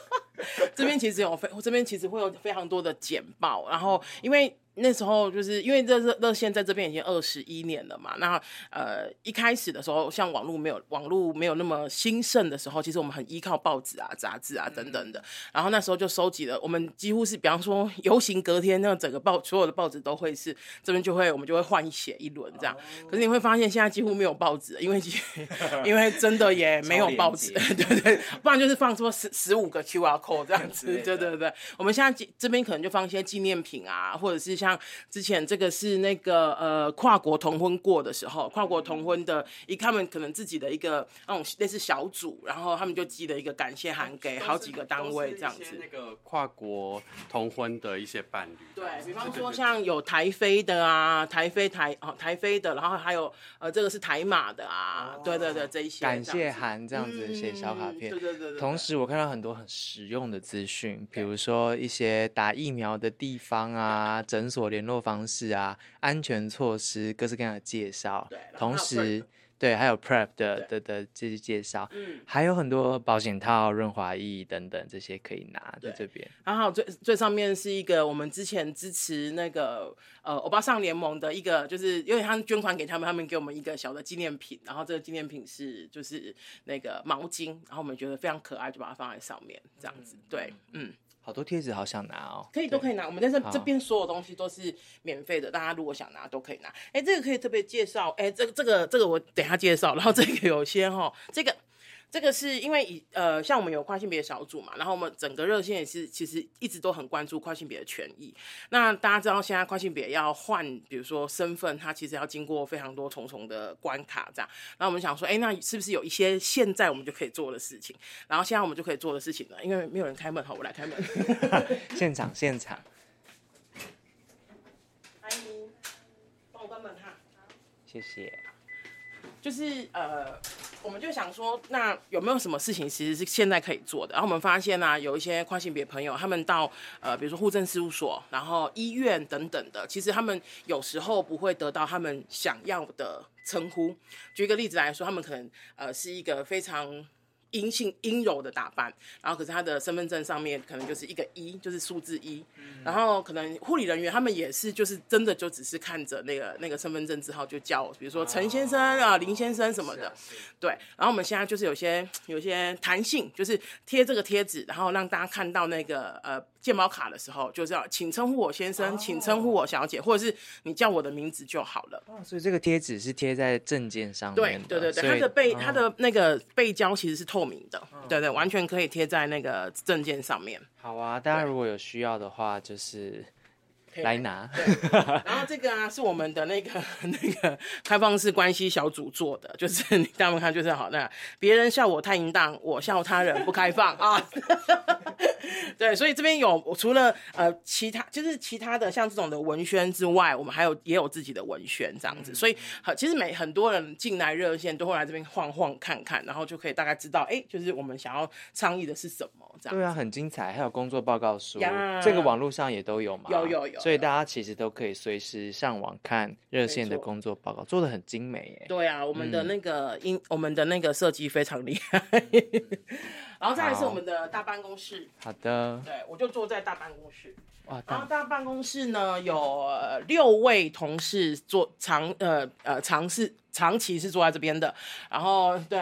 这边其实有非，这边其实会有非常多的简报，然后因为。那时候就是因为热热热线在这边已经二十一年了嘛，那呃一开始的时候，像网络没有网络没有那么兴盛的时候，其实我们很依靠报纸啊、杂志啊等等的。然后那时候就收集了，我们几乎是比方说 游行隔天，那整个报所有的报纸都会是这边就会我们就会换写一轮这样。可是你会发现现在几乎没有报纸，因为 因为真的也没有报纸，对，对对，不然就是放出十十五个 QR code 这样子，对对对。我们现在这边可能就放一些纪念品啊，或者是像。之前这个是那个呃跨国同婚过的时候，跨国同婚的一他们可能自己的一个那种类似小组，然后他们就寄了一个感谢函给好几个单位这样子。
那个跨国同婚的一些伴侣，
对，比方说像有台飞的啊，台飞台哦台飞的，然后还有呃这个是台马的啊，对对对这一些
感谢函这样子写小卡片。
对对对。
同时我看到很多很实用的资讯，比如说一些打疫苗的地方啊，诊所联络方式啊，安全措施，各式各样的介绍。对，同时。对，还有 Prep 的的的这些介绍，嗯，还有很多保险套、润滑液等等这些可以拿在这边。
然后最最上面是一个我们之前支持那个呃欧巴上联盟的一个，就是因为他们捐款给他们，他们给我们一个小的纪念品。然后这个纪念品是就是那个毛巾，然后我们觉得非常可爱，就把它放在上面这样子。对，嗯。
好多贴纸，好想拿哦！
可以，都可以拿。我们在这这边所有东西都是免费的，大家如果想拿都可以拿。哎，这个可以特别介绍。哎，这个这个这个我等下介绍。然后这个有些哈，这个。这个是因为以呃，像我们有跨性别小组嘛，然后我们整个热线也是其实一直都很关注跨性别的权益。那大家知道现在跨性别要换，比如说身份，它其实要经过非常多重重的关卡，这样。然后我们想说，哎，那是不是有一些现在我们就可以做的事情？然后现在我们就可以做的事情呢？因为没有人开门，好，我来开门。
现 场现场，
欢迎，帮我关门哈。
谢谢。
就是呃。我们就想说，那有没有什么事情其实是现在可以做的？然后我们发现呢、啊，有一些跨性别朋友，他们到呃，比如说户政事务所，然后医院等等的，其实他们有时候不会得到他们想要的称呼。举一个例子来说，他们可能呃是一个非常。阴性阴柔的打扮，然后可是他的身份证上面可能就是一个一，就是数字一，嗯，然后可能护理人员他们也是，就是真的就只是看着那个那个身份证字号就叫，比如说陈先生啊、林先生什么的，对。然后我们现在就是有些有些弹性，就是贴这个贴纸，然后让大家看到那个呃。健保卡的时候，就是要请称呼我先生，请称呼我小姐，或者是你叫我的名字就好了。
哦，所以这个贴纸是贴在证件上面的。
对对对对，它的背它的那个背胶其实是透明的，对对，完全可以贴在那个证件上面。
好啊，大家如果有需要的话，就是。来拿，
然后这个啊是我们的那个 那个开放式关系小组做的，就是你大家看就是好，那别人笑我太淫荡，我笑他人不开放啊。对，所以这边有除了呃其他就是其他的像这种的文宣之外，我们还有也有自己的文宣这样子，所以其实每很多人进来热线都会来这边晃晃看看，然后就可以大概知道，哎，就是我们想要倡议的是什么这样。
对啊，很精彩，还有工作报告书，这个网络上也都有嘛？
有有有。
所以大家其实都可以随时上网看热线的工作报告，做的很精美耶。
对啊，我们的那个音，嗯、我们的那个设计非常厉害。然后再来是我们的大办公室。
好的。
对，我就坐在大办公室。哇，然后大办公室呢有六位同事坐长呃呃长是长期是坐在这边的，然后对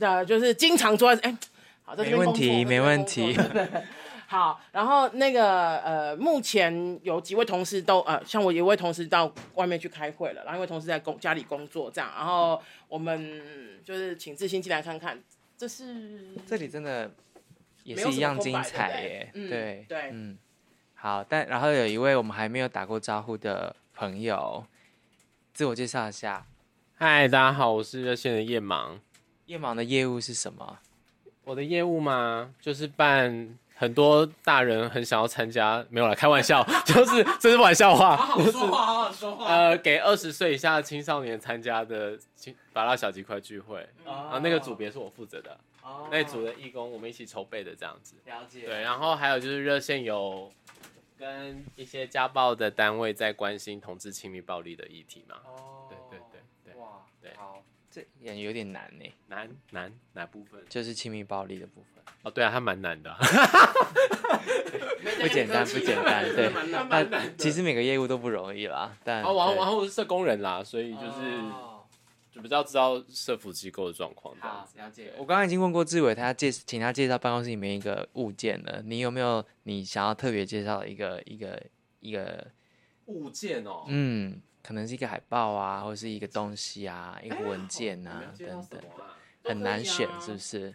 呃就是经常坐在哎，好，这边
没问题没问题。
好，然后那个呃，目前有几位同事都呃，像我有一位同事到外面去开会了，然后一位同事在工家里工作这样，然后我们就是请志兴进来看看，这是
这里真的也是一样精彩耶，对对，
对
嗯，好，但然后有一位我们还没有打过招呼的朋友，自我介绍一下，
嗨，大家好，我是热线的叶芒，
叶芒的业务是什么？
我的业务吗？就是办。很多大人很想要参加，没有啦，开玩笑，就是这是玩笑话。
好好说话，好好说话。
呃，给二十岁以下的青少年参加的青芭乐小鸡块聚会，然后那个组别是我负责的，那组的义工我们一起筹备的这样子。
了解。
对，然后还有就是热线有跟一些家暴的单位在关心同志亲密暴力的议题嘛。哦。对对对对。哇，对。
好，这也有点难呢。
难难哪部分？
就是亲密暴力的部分。
哦，对啊，他蛮难的，啊，
不简单，不简单，对，但其实每个业务都不容易啦。但
啊，然后然后是社工人啦，所以就是就比较知道社福机构的状况。
好，了解。我刚刚已经问过志伟，他介请他介绍办公室里面一个物件了。你有没有你想要特别介绍的一个一个一个
物件哦？
嗯，可能是一个海报啊，或者是一个东西啊，一个文件啊等等，很难选，是不是？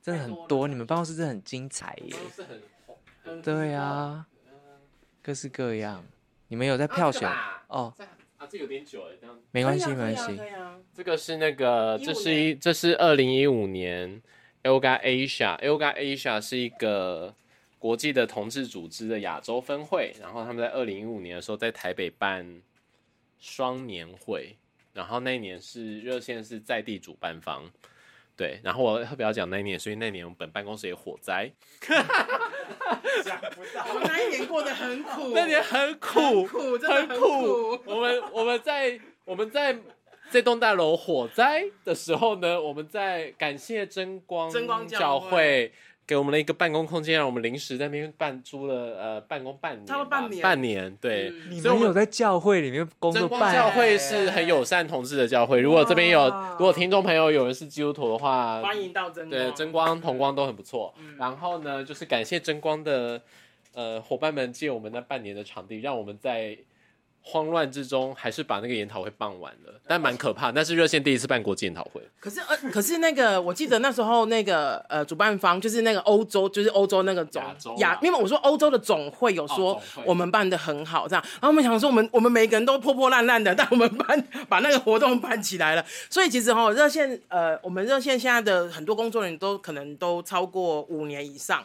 真的很多，你们办公室真的很精彩耶！对啊，各式各样。你你们有在票选、
啊、
哦？
啊，这有点久哎，
这样没
关
系，
没关系。
这个是那个
，15
这是一，这是二零一五年 ILGA Asia，ILGA Asia 是一个国际的同志组织的亚洲分会，然后他们在二零一五年的时候在台北办双年会，然后那一年是热线是在地主办方，对，然后我特别要讲那一年，所以那年我们本办公室也火灾，
想不到，我们那一年过得很苦，
那年很苦，
很苦，真的很苦。
我们我们在我们在这栋大楼火灾的时候呢，我们在感谢真光
真光
教
教
会给我们了一个办公空间，让我们临时在那边办租了呃办公半年吧，
差不多半年。
半年
对。
所以我
们有在教会里面工作
真光教会是很友善同志的教会，如果这边有如果听众朋友有人是基督徒的话，
欢迎到真光，
对，真光、同光都很不错。
嗯。
然后呢，就是感谢真光的呃伙伴们借我们那半年的场地，让我们在慌乱之中还是把那个研讨会办完了，但蛮可怕。那是热线第一次办国际研讨会，
可是呃，可是那个我记得那时候那个呃主办方就是那个欧洲，就是欧洲那
个总
亚因为我说欧洲的总会有
说
我们办的很好这样，然后我们想说我们我们每个人都破破烂烂的，但我们办把那个活动办起来了，所以其实哈热线呃我们热线现在的很多工作人员都可能都超过五年以上。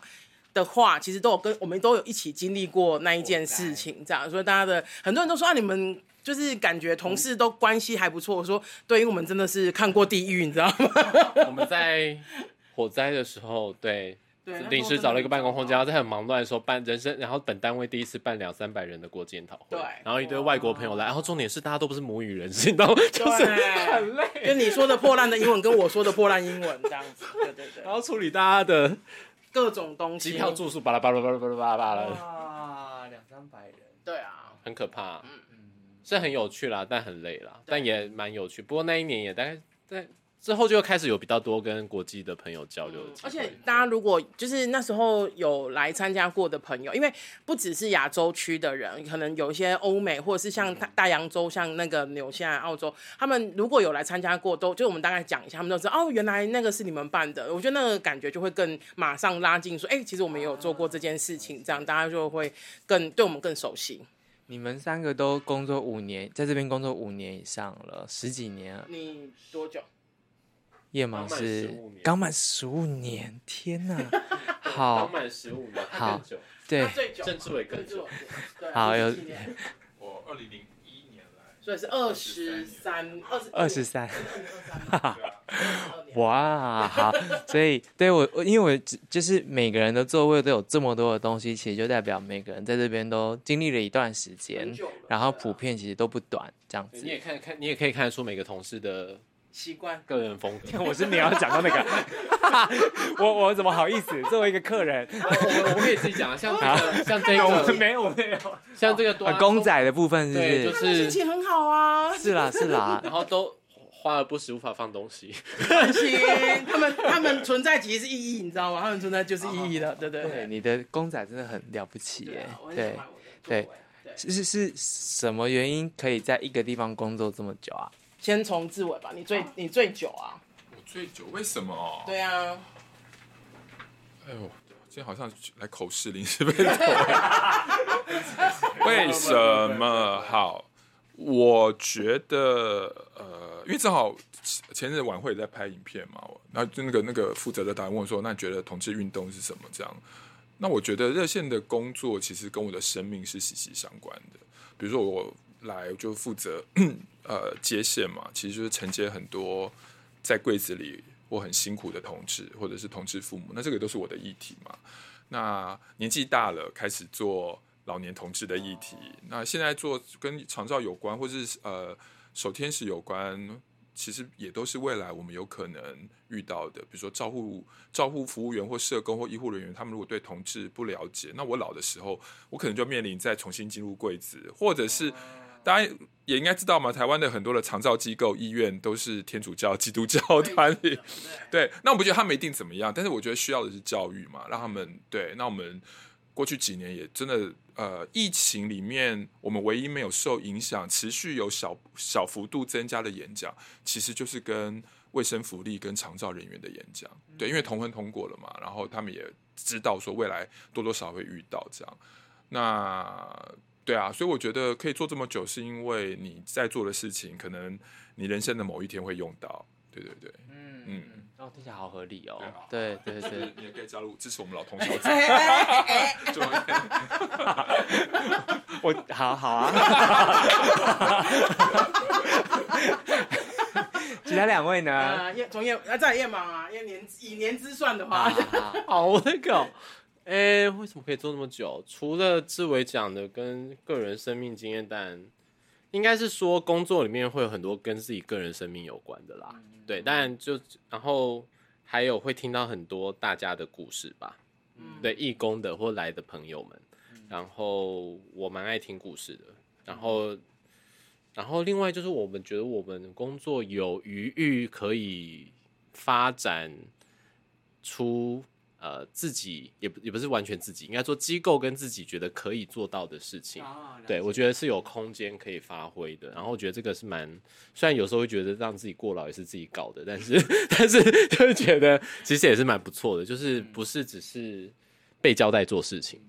的话，其实都有跟我们都有一起经历过那一件事情，这样，所以大家的很多人都说啊，你们就是感觉同事都关系还不错。我说，对，因为我们真的是看过地狱，你知道吗？
我们在火灾的时候，对，
对
临时找了一个办公空间，然后在很忙乱的时候办人生，然后本单位第一次办两三百人的国际研讨会，
对
然后一堆外国朋友来，然后重点是大家都不是母语人士，你知道吗？就是很累，
跟你说的破烂的英文跟我说的破烂英文这样子，对对对，
然后处理大家的
各种东西，
机票、住宿，巴拉巴拉巴拉巴拉巴拉巴拉，
哇，两三百人，
对啊，
很可怕，嗯。嗯。是很有趣啦，但很累啦，但也蛮有趣。不过那一年也大概在之后就开始有比较多跟国际的朋友交流
而且大家如果就是那时候有来参加过的朋友，因为不只是亚洲区的人，可能有一些欧美或者是像大大洋洲，像那个纽西兰、澳洲，他们如果有来参加过，都就我们大概讲一下，他们都知道哦，原来那个是你们办的。我觉得那个感觉就会更马上拉近，说哎、欸，其实我们也有做过这件事情，这样大家就会更对我们更熟悉。
你们三个都工作五年，在这边工作五年以上了，十几年了。
你多久？
叶芒是
刚满15年。
刚满十五年，天哪！好。
刚，满十五年，
好
对。
郑志伟更久，
好有
我二零零一年来，
所以是二十三、二十
二十三，哇，好，所以对我，我因为我只就是每个人的座位都有这么多的东西，其实就代表每个人在这边都经历了一段
时间
然后普遍其实都不短，这样子。
你也看看，你也可以看得出每个同事的
习惯。
个人风格。
我是你要讲到那个，我我怎么好意思？作为一个客人，
我我我可以自己讲啊，像这个，像这个，
没有没有，
像这个多
啊，公仔的部分是是？
就是
心情很好啊，
是啦是啦，
然后都花而不实，无法放东西。
放心，他们他们存在其实是意义，你知道吗？他们存在就是意义的，对对
对，
对。
你的公仔真的很了不起耶对
对。
是是是什么原因可以在一个地方工作这么久啊？
先从志伟吧，你最你最久啊？
我最久为什么？
对啊，
哎呦，今天好像来口试临时被投。为什么？好，我觉得呃，因为正好前日晚会也在拍影片嘛，然后就那个那个负责的导演问我说：“那你觉得同志运动是什么？”这样，那我觉得热线的工作其实跟我的生命是息息相关的。比如说我来就负责呃接线嘛，其实就是承接很多在柜子里或很辛苦的同志，或者是同志父母，那这个都是我的议题嘛。那年纪大了，开始做老年同志的议题。那现在做跟长照有关，或是呃守天使有关，其实也都是未来我们有可能遇到的。比如说照护照护服务员或社工或医护人员，他们如果对同志不了解，那我老的时候，我可能就面临再重新进入柜子，或者是。大家也应该知道嘛，台湾的很多的长照机构、医院都是天主教、基督教团体。对，那我不觉得他们一定怎么样，但是我觉得需要的是教育嘛，让他们对。那我们过去几年也真的，呃，疫情里面我们唯一没有受影响、持续有小小幅度增加的演讲，其实就 是跟卫生福利跟长照人员的演讲。对，因为同婚通过了嘛，然后他们也知道说未来多多少少会遇到这样。那。对啊，所以我觉得可以做这么久，是因为你在做的事情，可能你人生的某一天会用到。对对对，嗯嗯，
哦，听起来好合理哦。
对
对对对，
你也可以加入支持我们老同小子。
我好好啊。其他两位呢？
呃，叶从业，那再叶芒啊，因为年以年资算的话，
好，我那个，哎，为什么可以做那么久？除了志伟讲的跟个人生命经验，但应该是说工作里面会有很多跟自己个人生命有关的啦。嗯、对，但就然后还有会听到很多大家的故事吧。嗯，对，义工的或来的朋友们，嗯、然后我蛮爱听故事的，然后。然后，另外就是我们觉得我们工作有余裕可以发展出呃自己也不也不是完全自己，应该说机构跟自己觉得可以做到的事情。对，我觉得是有空间可以发挥的。然后我觉得这个是蛮，虽然有时候会觉得让自己过劳也是自己搞的，但是 但是就是觉得其实也是蛮不错的，就是不是只是被交代做事情。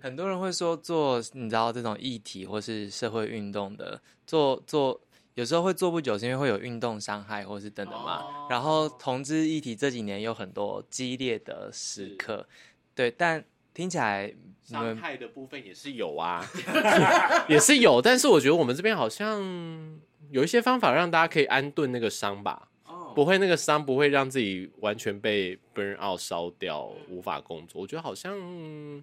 很多人会说做你知道这种议题或是社会运动的做做有时候会做不久，是因为会有运动伤害或是等等嘛。Oh. 然后同志议题这几年有很多激烈的时刻，是对，但听起来
伤害的部分也是有啊，也是有。但是我觉得我们这边好像有一些方法让大家可以安顿那个伤吧，oh. 不会那个伤不会让自己完全被 burn out 烧掉，无法工作。我觉得好像。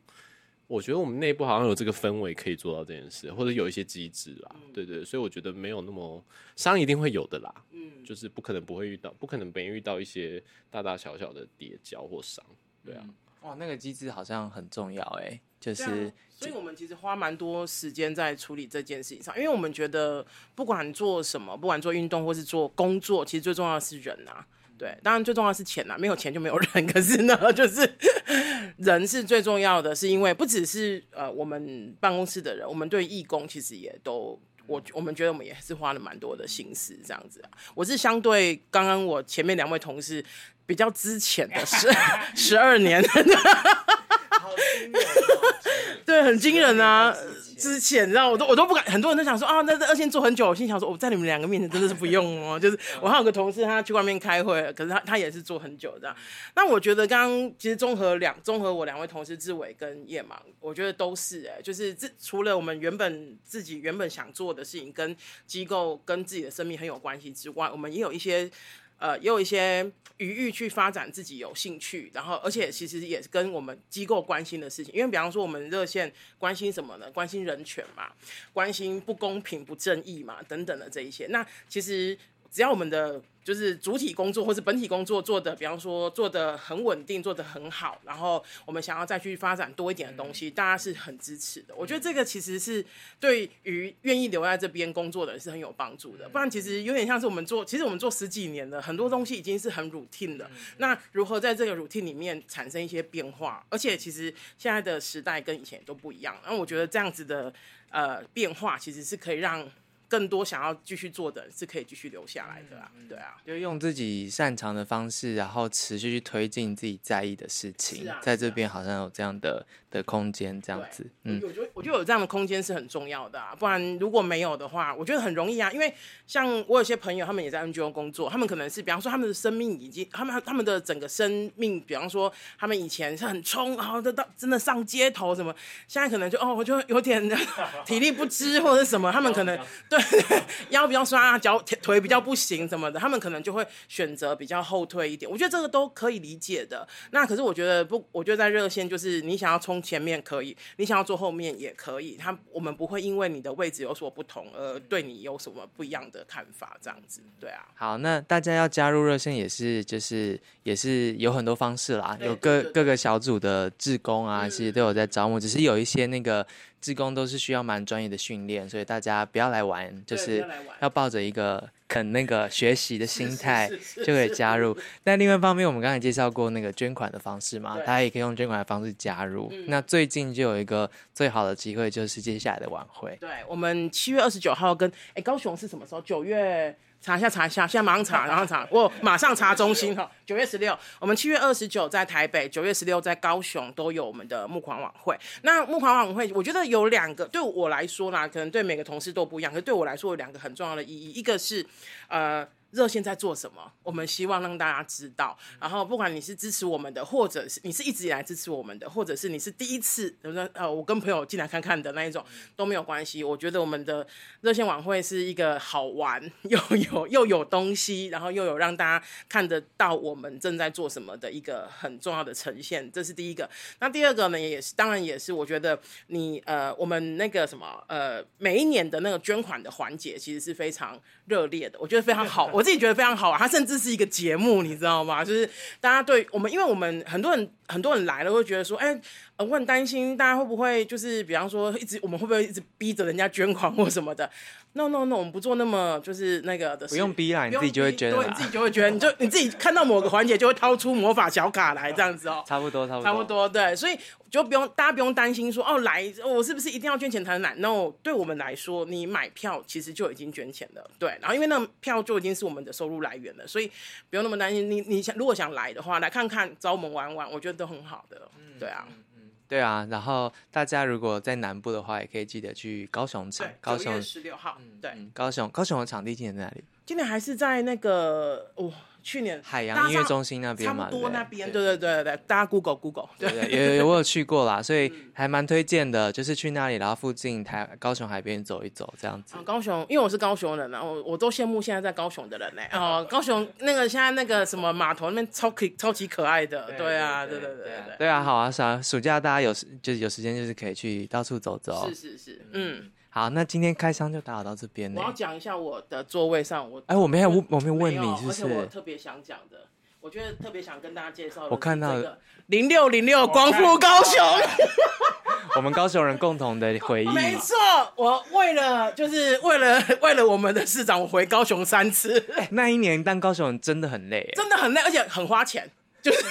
我觉得我们内部好像有这个氛围可以做到这件事，或者有一些机制啦，嗯、对对，所以我觉得没有那么伤一定会有的啦，嗯，就是不可能不会遇到，不可能没遇到一些大大小小的跌跤或伤，对啊，
哇，那个机制好像很重要哎、欸，就是，
啊、所以我们其实花蛮多时间在处理这件事情上，因为我们觉得不管做什么，不管做运动或是做工作，其实最重要的是人啊。对，当然最重要的是钱呐，没有钱就没有人。可是呢，就是人是最重要的，是因为不只是呃我们办公室的人，我们对义工其实也都，我我们觉得我们也是花了蛮多的心思这样子啊。我是相对刚刚我前面两位同事比较之前的十 十二年，好惊人哦，对，很惊人啊。之前，你知道，我都我都不敢，很多人都想说啊，那这二线做很久，我心想说，我在你们两个面前真的是不用哦。就是我还有个同事，他去外面开会，可是他他也是做很久这样。那我觉得刚刚其实综合两综合我两位同事志伟跟叶芒，我觉得都是哎、欸，就是这除了我们原本自己原本想做的事情跟机构跟自己的生命很有关系之外，我们也有一些。呃，也有一些余裕去发展自己有兴趣，然后而且其实也是跟我们机构关心的事情，因为比方说我们热线关心什么呢？关心人权嘛，关心不公平不正义嘛，等等的这一些。那其实只要我们的。就是主体工作或是本体工作做的，比方说做的很稳定，做的很好，然后我们想要再去发展多一点的东西，大家是很支持的。我觉得这个其实是对于愿意留在这边工作的人是很有帮助的。不然其实有点像是我们做，其实我们做十几年了，很多东西已经是很 routine 的。那如何在这个 routine 里面产生一些变化？而且其实现在的时代跟以前都不一样。然后我觉得这样子的呃变化，其实是可以让。更多想要继续做的是可以继续留下来的啊，对啊，
就用自己擅长的方式，然后持续去推进自己在意的事情，在这边好像有这样的的空间，这样子，嗯，
我觉得我觉得有这样的空间是很重要的啊，不然如果没有的话，我觉得很容易啊，因为像我有些朋友，他们也在 NGO 工作，他们可能是比方说他们的生命已经，他们他们的整个生命，比方说他们以前是很冲，然后到真的上街头什么，现在可能就哦，我就有点 体力不支或者什么，他们可能对。腰比较酸啊，脚腿比较不行什么的，他们可能就会选择比较后退一点。我觉得这个都可以理解的。那可是我觉得不，我觉得在热线就是你想要冲前面可以，你想要坐后面也可以。他我们不会因为你的位置有所不同而对你有什么不一样的看法，这样子。对啊。
好，那大家要加入热线也是就是也是有很多方式啦，有各各个小组的志工啊，其实都有在招募，只是有一些那个。志工都是需要蛮专业的训练，所以大家不要来玩，就是要抱着一个肯那个学习的心态就可以加入。那另外一方面，我们刚才介绍过那个捐款的方式嘛，大家也可以用捐款的方式加入。那最近就有一个最好的机会，就是接下来的晚会。
对，我们七月二十九号跟哎高雄是什么时候？九月。查一下，查一下，现在马上查，然后查，我马上查中心哈。九月十六，我们七月二十九在台北，九月十六在高雄都有我们的募款晚会。那募款晚会，我觉得有两个，对我来说啦，可能对每个同事都不一样，可是对我来说有两个很重要的意义，一个是呃。热线在做什么？我们希望让大家知道。然后，不管你是支持我们的，或者是你是一直以来支持我们的，或者是你是第一次，比如说呃，我跟朋友进来看看的那一种，都没有关系。我觉得我们的热线晚会是一个好玩 又有又有东西，然后又有让大家看得到我们正在做什么的一个很重要的呈现。这是第一个。那第二个呢，也是当然也是我觉得你呃，我们那个什么呃，每一年的那个捐款的环节，其实是非常热烈的。我觉得非常好。我自己觉得非常好啊，它甚至是一个节目，你知道吗？就是大家对我们，因为我们很多人很多人来了，会觉得说，哎、欸，我很担心大家会不会就是，比方说，一直我们会不会一直逼着人家捐款或什么的？No No No，我们不做那么就是那个的，
不用逼啦，你自己就会捐，
对，你自己就会捐，你就你自己看到某个环节就会掏出魔法小卡来这样子哦，
差不多，差不多，
差不多，对，所以。就不用大家不用担心说哦，来我是不是一定要捐钱才能来？No，对我们来说，你买票其实就已经捐钱了。对，然后因为那票就已经是我们的收入来源了，所以不用那么担心。你你想如果想来的话，来看看找我们玩玩，我觉得都很好的。嗯，对啊，
嗯嗯，对啊。然后大家如果在南部的话，也可以记得去高雄场。高雄
十六号。嗯，对。
高雄高雄的场地今年在哪里？
今年还是在那个哦。去年
海洋音乐中心那边嘛，
差不多那边，对对对对对，大家 Google Google，
对对，有有我有去过啦，所以还蛮推荐的，就是去那里，然后附近台高雄海边走一走这样子。
高雄，因为我是高雄人啊，我我都羡慕现在在高雄的人呢。哦，高雄那个现在那个什么码头那边超可超级可爱的，对啊，对对对对
对啊，好啊，暑暑假大家有就是有时间就是可以去到处走走，
是是是，嗯。
好，那今天开箱就打扰到这边。
我要讲一下我的座位上，我
哎，我没有问，我没有问你，是不是？
我特别想讲的，我觉得特别想跟大家介绍。
我看到
零六零六光复高雄，
我们高雄人共同的回忆。
没错，我为了就是为了 为了我们的市长，我回高雄三次。
那一年当高雄人真的很累，
真的很累，而且很花钱，就是。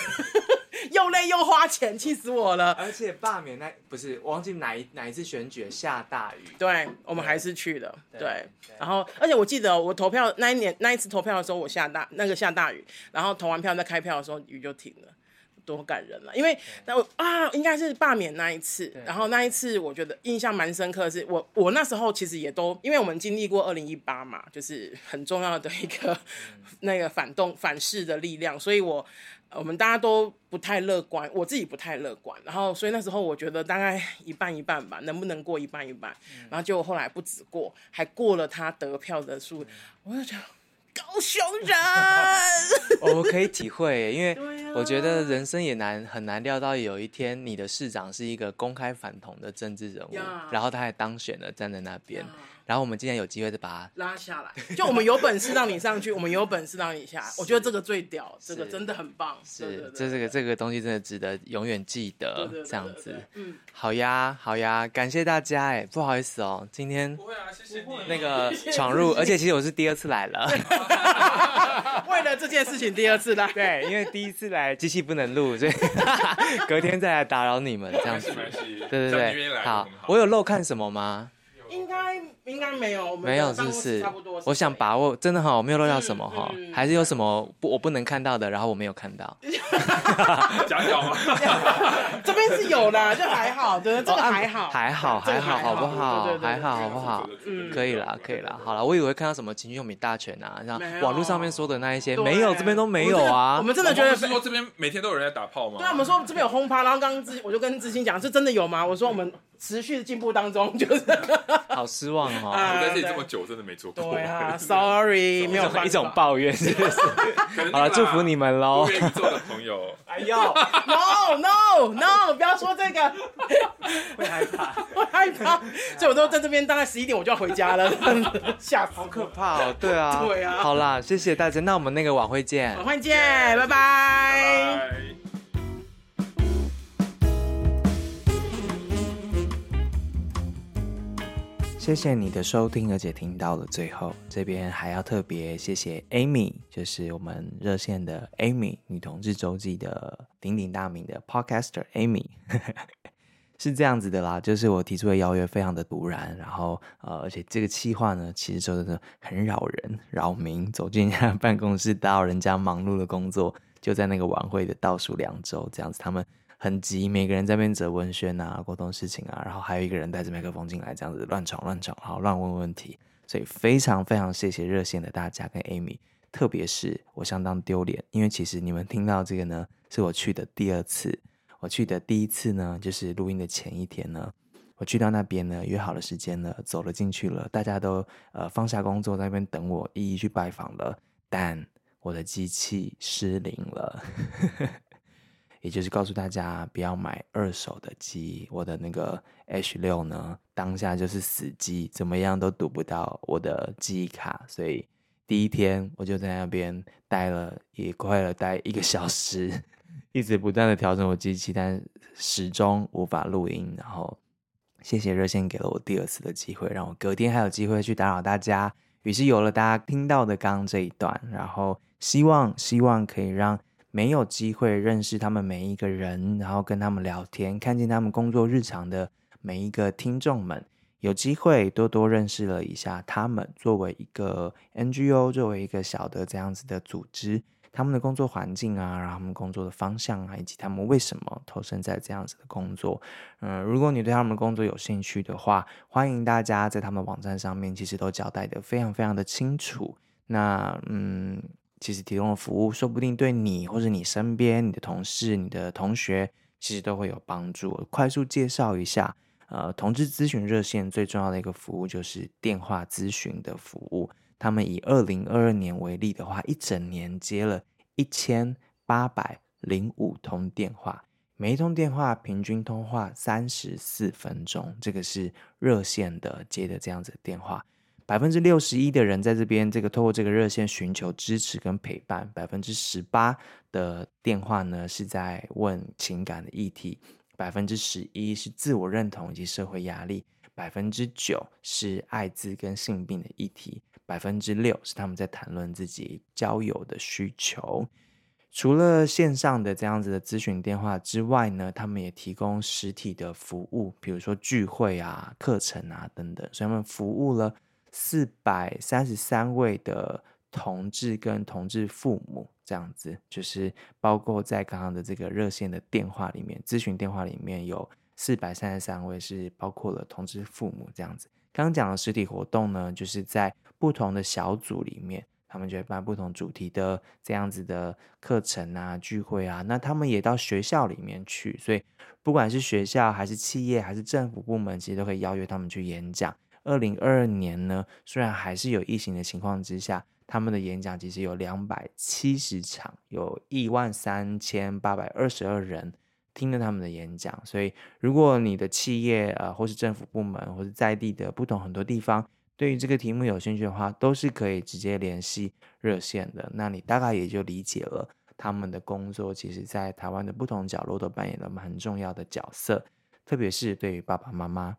又累又花钱，气死我了！
而且罢免那不是，我忘记哪一哪一次选举下大雨，
对，我们还是去了，对。对对，然后，而且我记得我投票那一年那一次投票的时候，我下大那个下大雨，然后投完票在开票的时候雨就停了，多感人了。因为那我啊，应该是罢免那一次，然后那一次我觉得印象蛮深刻的是，我我那时候其实也都，因为我们经历过二零一八嘛，就是很重要的一个、嗯、那个反动反噬的力量，所以我。我们大家都不太乐观，我自己不太乐观，然后所以那时候我觉得大概一半一半吧，能不能过一半一半，嗯、然后结果后来不止过，还过了他得票的数，嗯、我就觉得高雄人，
我可以体会，因为我觉得人生也难很难料到有一天你的市长是一个公开反同的政治人物，然后他还当选了，站在那边。然后我们今天有机会再把它
拉下来，就我们有本事让你上去，我们有本事让你下。我觉得这个最屌，这个真的很棒。
是，这这个这个东西真的值得永远记得。这样子，嗯，好呀，好呀，感谢大家。哎，不好意思哦，今天不会啊，谢谢你那个闯入，而且其实我是第二次来了，
为了这件事情第二次来。
对，因为第一次来机器不能录，所以 隔天再来打扰你们这样子。对对对，好，我有漏看什
么吗？应该没有，
没有，是不是？我想把握，真的哈，我没有漏掉什么哈，还是有什么不我不能看到的，然后我没有看到。
讲讲嘛？
这边是有的，就还好，对，这个还好，
还好，还好，好不好？还好，好不好？嗯，可以了，可以了，好了，我以为看到什么情趣用品大全啊，像网络上面说的那一些，没有，这边都没有啊。
我们真的觉得
说这边每天都有人在打炮吗？
对啊，我们说这边有轰趴，然后刚刚志我就跟志兴讲，是真的有吗？我说我们。持续进步当中，就是
好失望哦。
我在这里这么久，真的没做过。
对啊，Sorry，没有
一种抱怨，是不是？好了，祝福你们喽。
愿意做的朋友，
哎呦，No No No，不要说这个，
会害怕，
会害怕。所以我都在这边，大概十一点我就要回家了，吓死，
好可怕哦。对啊，
对啊。
好啦，谢谢大家，那我们那个晚会见，
晚会见，拜拜。
谢谢你的收听，而且听到了最后，这边还要特别谢谢 Amy，就是我们热线的 Amy，女同志周记的鼎鼎大名的 Podcaster Amy。是这样子的啦，就是我提出的邀约非常的突然，然后呃，而且这个企划呢，其实说真的很扰人扰民。走进人家办公室，打扰人家忙碌的工作，就在那个晚会的倒数两周，这样子他们很急，每个人在那边折文宣啊，沟通事情啊，然后还有一个人带着麦克风进来，这样子乱闯乱闯，然后乱问问题。所以非常非常谢谢热线的大家跟 Amy，特别是我相当丢脸，因为其实你们听到这个呢，是我去的第二次。我去的第一次呢，就是录音的前一天呢，我去到那边呢，约好了时间了，走了进去了，大家都呃放下工作在那边等我，一一去拜访了。但我的机器失灵了，也就是告诉大家不要买二手的机。我的那个 H 六呢，当下就是死机，怎么样都读不到我的记忆卡，所以第一天我就在那边待了，也快了待一个小时。一直不断的调整我机器，但始终无法录音。然后，谢谢热线给了我第二次的机会，让我隔天还有机会去打扰大家。于是有了大家听到的刚刚这一段。然后，希望希望可以让没有机会认识他们每一个人，然后跟他们聊天，看见他们工作日常的每一个听众们，有机会多多认识了一下他们。作为一个 NGO，作为一个小的这样子的组织。他们的工作环境啊，然后他们工作的方向啊，以及他们为什么投身在这样子的工作，嗯，如果你对他们工作有兴趣的话，欢迎大家在他们网站上面，其实都交代得非常非常的清楚。那嗯，其实提供的服务，说不定对你或者你身边、你的同事、你的同学，其实都会有帮助。快速介绍一下，呃，同志咨询热线最重要的一个服务就是电话咨询的服务。他们以二零二二年为例的话，一整年接了一千八百零五通电话，每一通电话平均通话三十四分钟，这个是热线的接的这样子电话。百分之六十一的人在这边，这个透过这个热线寻求支持跟陪伴。百分之十八的电话呢是在问情感的议题，百分之十一是自我认同以及社会压力，百分之九是艾滋跟性病的议题。百分之六是他们在谈论自己交友的需求。除了线上的这样子的咨询电话之外呢，他们也提供实体的服务，比如说聚会啊、课程啊等等。所以他们服务了四百三十三位的同志跟同志父母，这样子就是包括在刚刚的这个热线的电话里面，咨询电话里面有四百三十三位是包括了同志父母这样子。刚讲的实体活动呢，就是在不同的小组里面，他们就会办不同主题的这样子的课程啊、聚会啊。那他们也到学校里面去，所以不管是学校还是企业还是政府部门，其实都可以邀约他们去演讲。二零二二年呢，虽然还是有疫情的情况之下，他们的演讲其实有两百七十场，有一万三千八百二十二人。听了他们的演讲，所以如果你的企业呃，或是政府部门，或是在地的不同很多地方，对于这个题目有兴趣的话，都是可以直接联系热线的。那你大概也就理解了他们的工作，其实在台湾的不同角落都扮演了很重要的角色，特别是对于爸爸妈妈，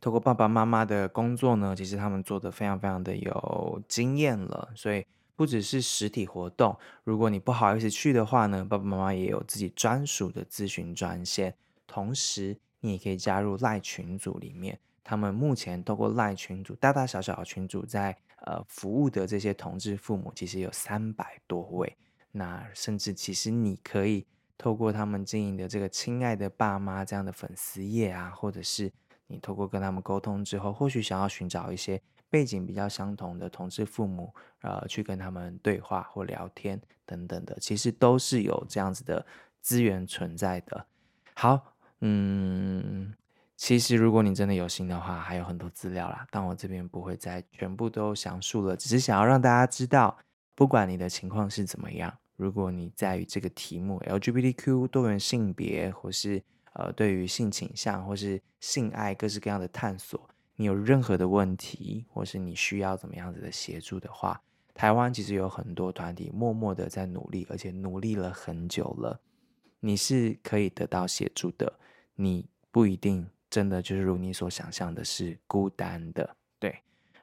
透过爸爸妈妈的工作呢，其实他们做得非常非常的有经验了，所以。不只是实体活动，如果你不好意思去的话呢，爸爸妈妈也有自己专属的咨询专线。同时，你也可以加入赖群组里面。他们目前透过赖群组，大大小小的群组在呃服务的这些同志父母，其实有三百多位。那甚至其实你可以透过他们经营的这个“亲爱的爸妈”这样的粉丝页啊，或者是你透过跟他们沟通之后，或许想要寻找一些。背景比较相同的同志父母，呃，去跟他们对话或聊天等等的，其实都是有这样子的资源存在的。好，嗯，其实如果你真的有心的话，还有很多资料啦，但我这边不会再全部都详述了，只是想要让大家知道，不管你的情况是怎么样，如果你在于这个题目 LGBTQ 多元性别，或是呃对于性倾向或是性爱各式各样的探索。你有任何的问题，或是你需要怎么样子的协助的话，台湾其实有很多团体默默的在努力，而且努力了很久了。你是可以得到协助的，你不一定真的就是如你所想象的是孤单的。对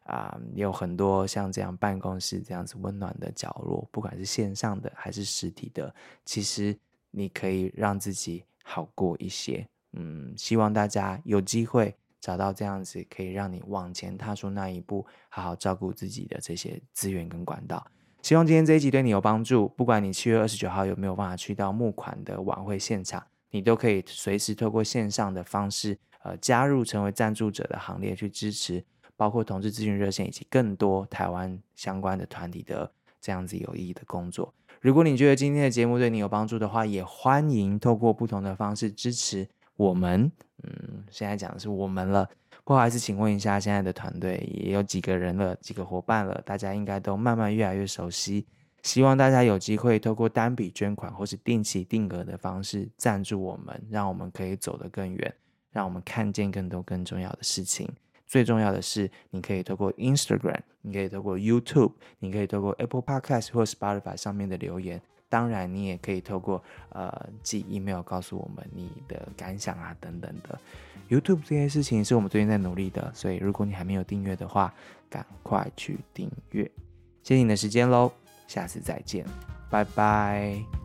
啊，有很多像这样办公室这样子温暖的角落，不管是线上的还是实体的，其实你可以让自己好过一些。嗯，希望大家有机会找到这样子可以让你往前踏出那一步，好好照顾自己的这些资源跟管道。希望今天这一集对你有帮助。不管你七月二十九号有没有办法去到募款的晚会现场，你都可以随时透过线上的方式，呃，加入成为赞助者的行列，去支持包括同志咨询热线以及更多台湾相关的团体的这样子有意义的工作。如果你觉得今天的节目对你有帮助的话，也欢迎透过不同的方式支持我们。嗯，现在讲的是我们了。不好意思，请问一下，现在的团队也有几个人了，几个伙伴了？大家应该都慢慢越来越熟悉。希望大家有机会透过单笔捐款或是定期定额的方式赞助我们，让我们可以走得更远，让我们看见更多更重要的事情。最重要的是，你可以透过 Instagram，你可以透过 YouTube，你可以透过 Apple Podcast 或 Spotify 上面的留言。当然，你也可以透过呃寄 email 告诉我们你的感想啊等等的。YouTube 这件事情是我们最近在努力的，所以如果你还没有订阅的话，赶快去订阅。谢谢你的时间喽，下次再见，拜拜。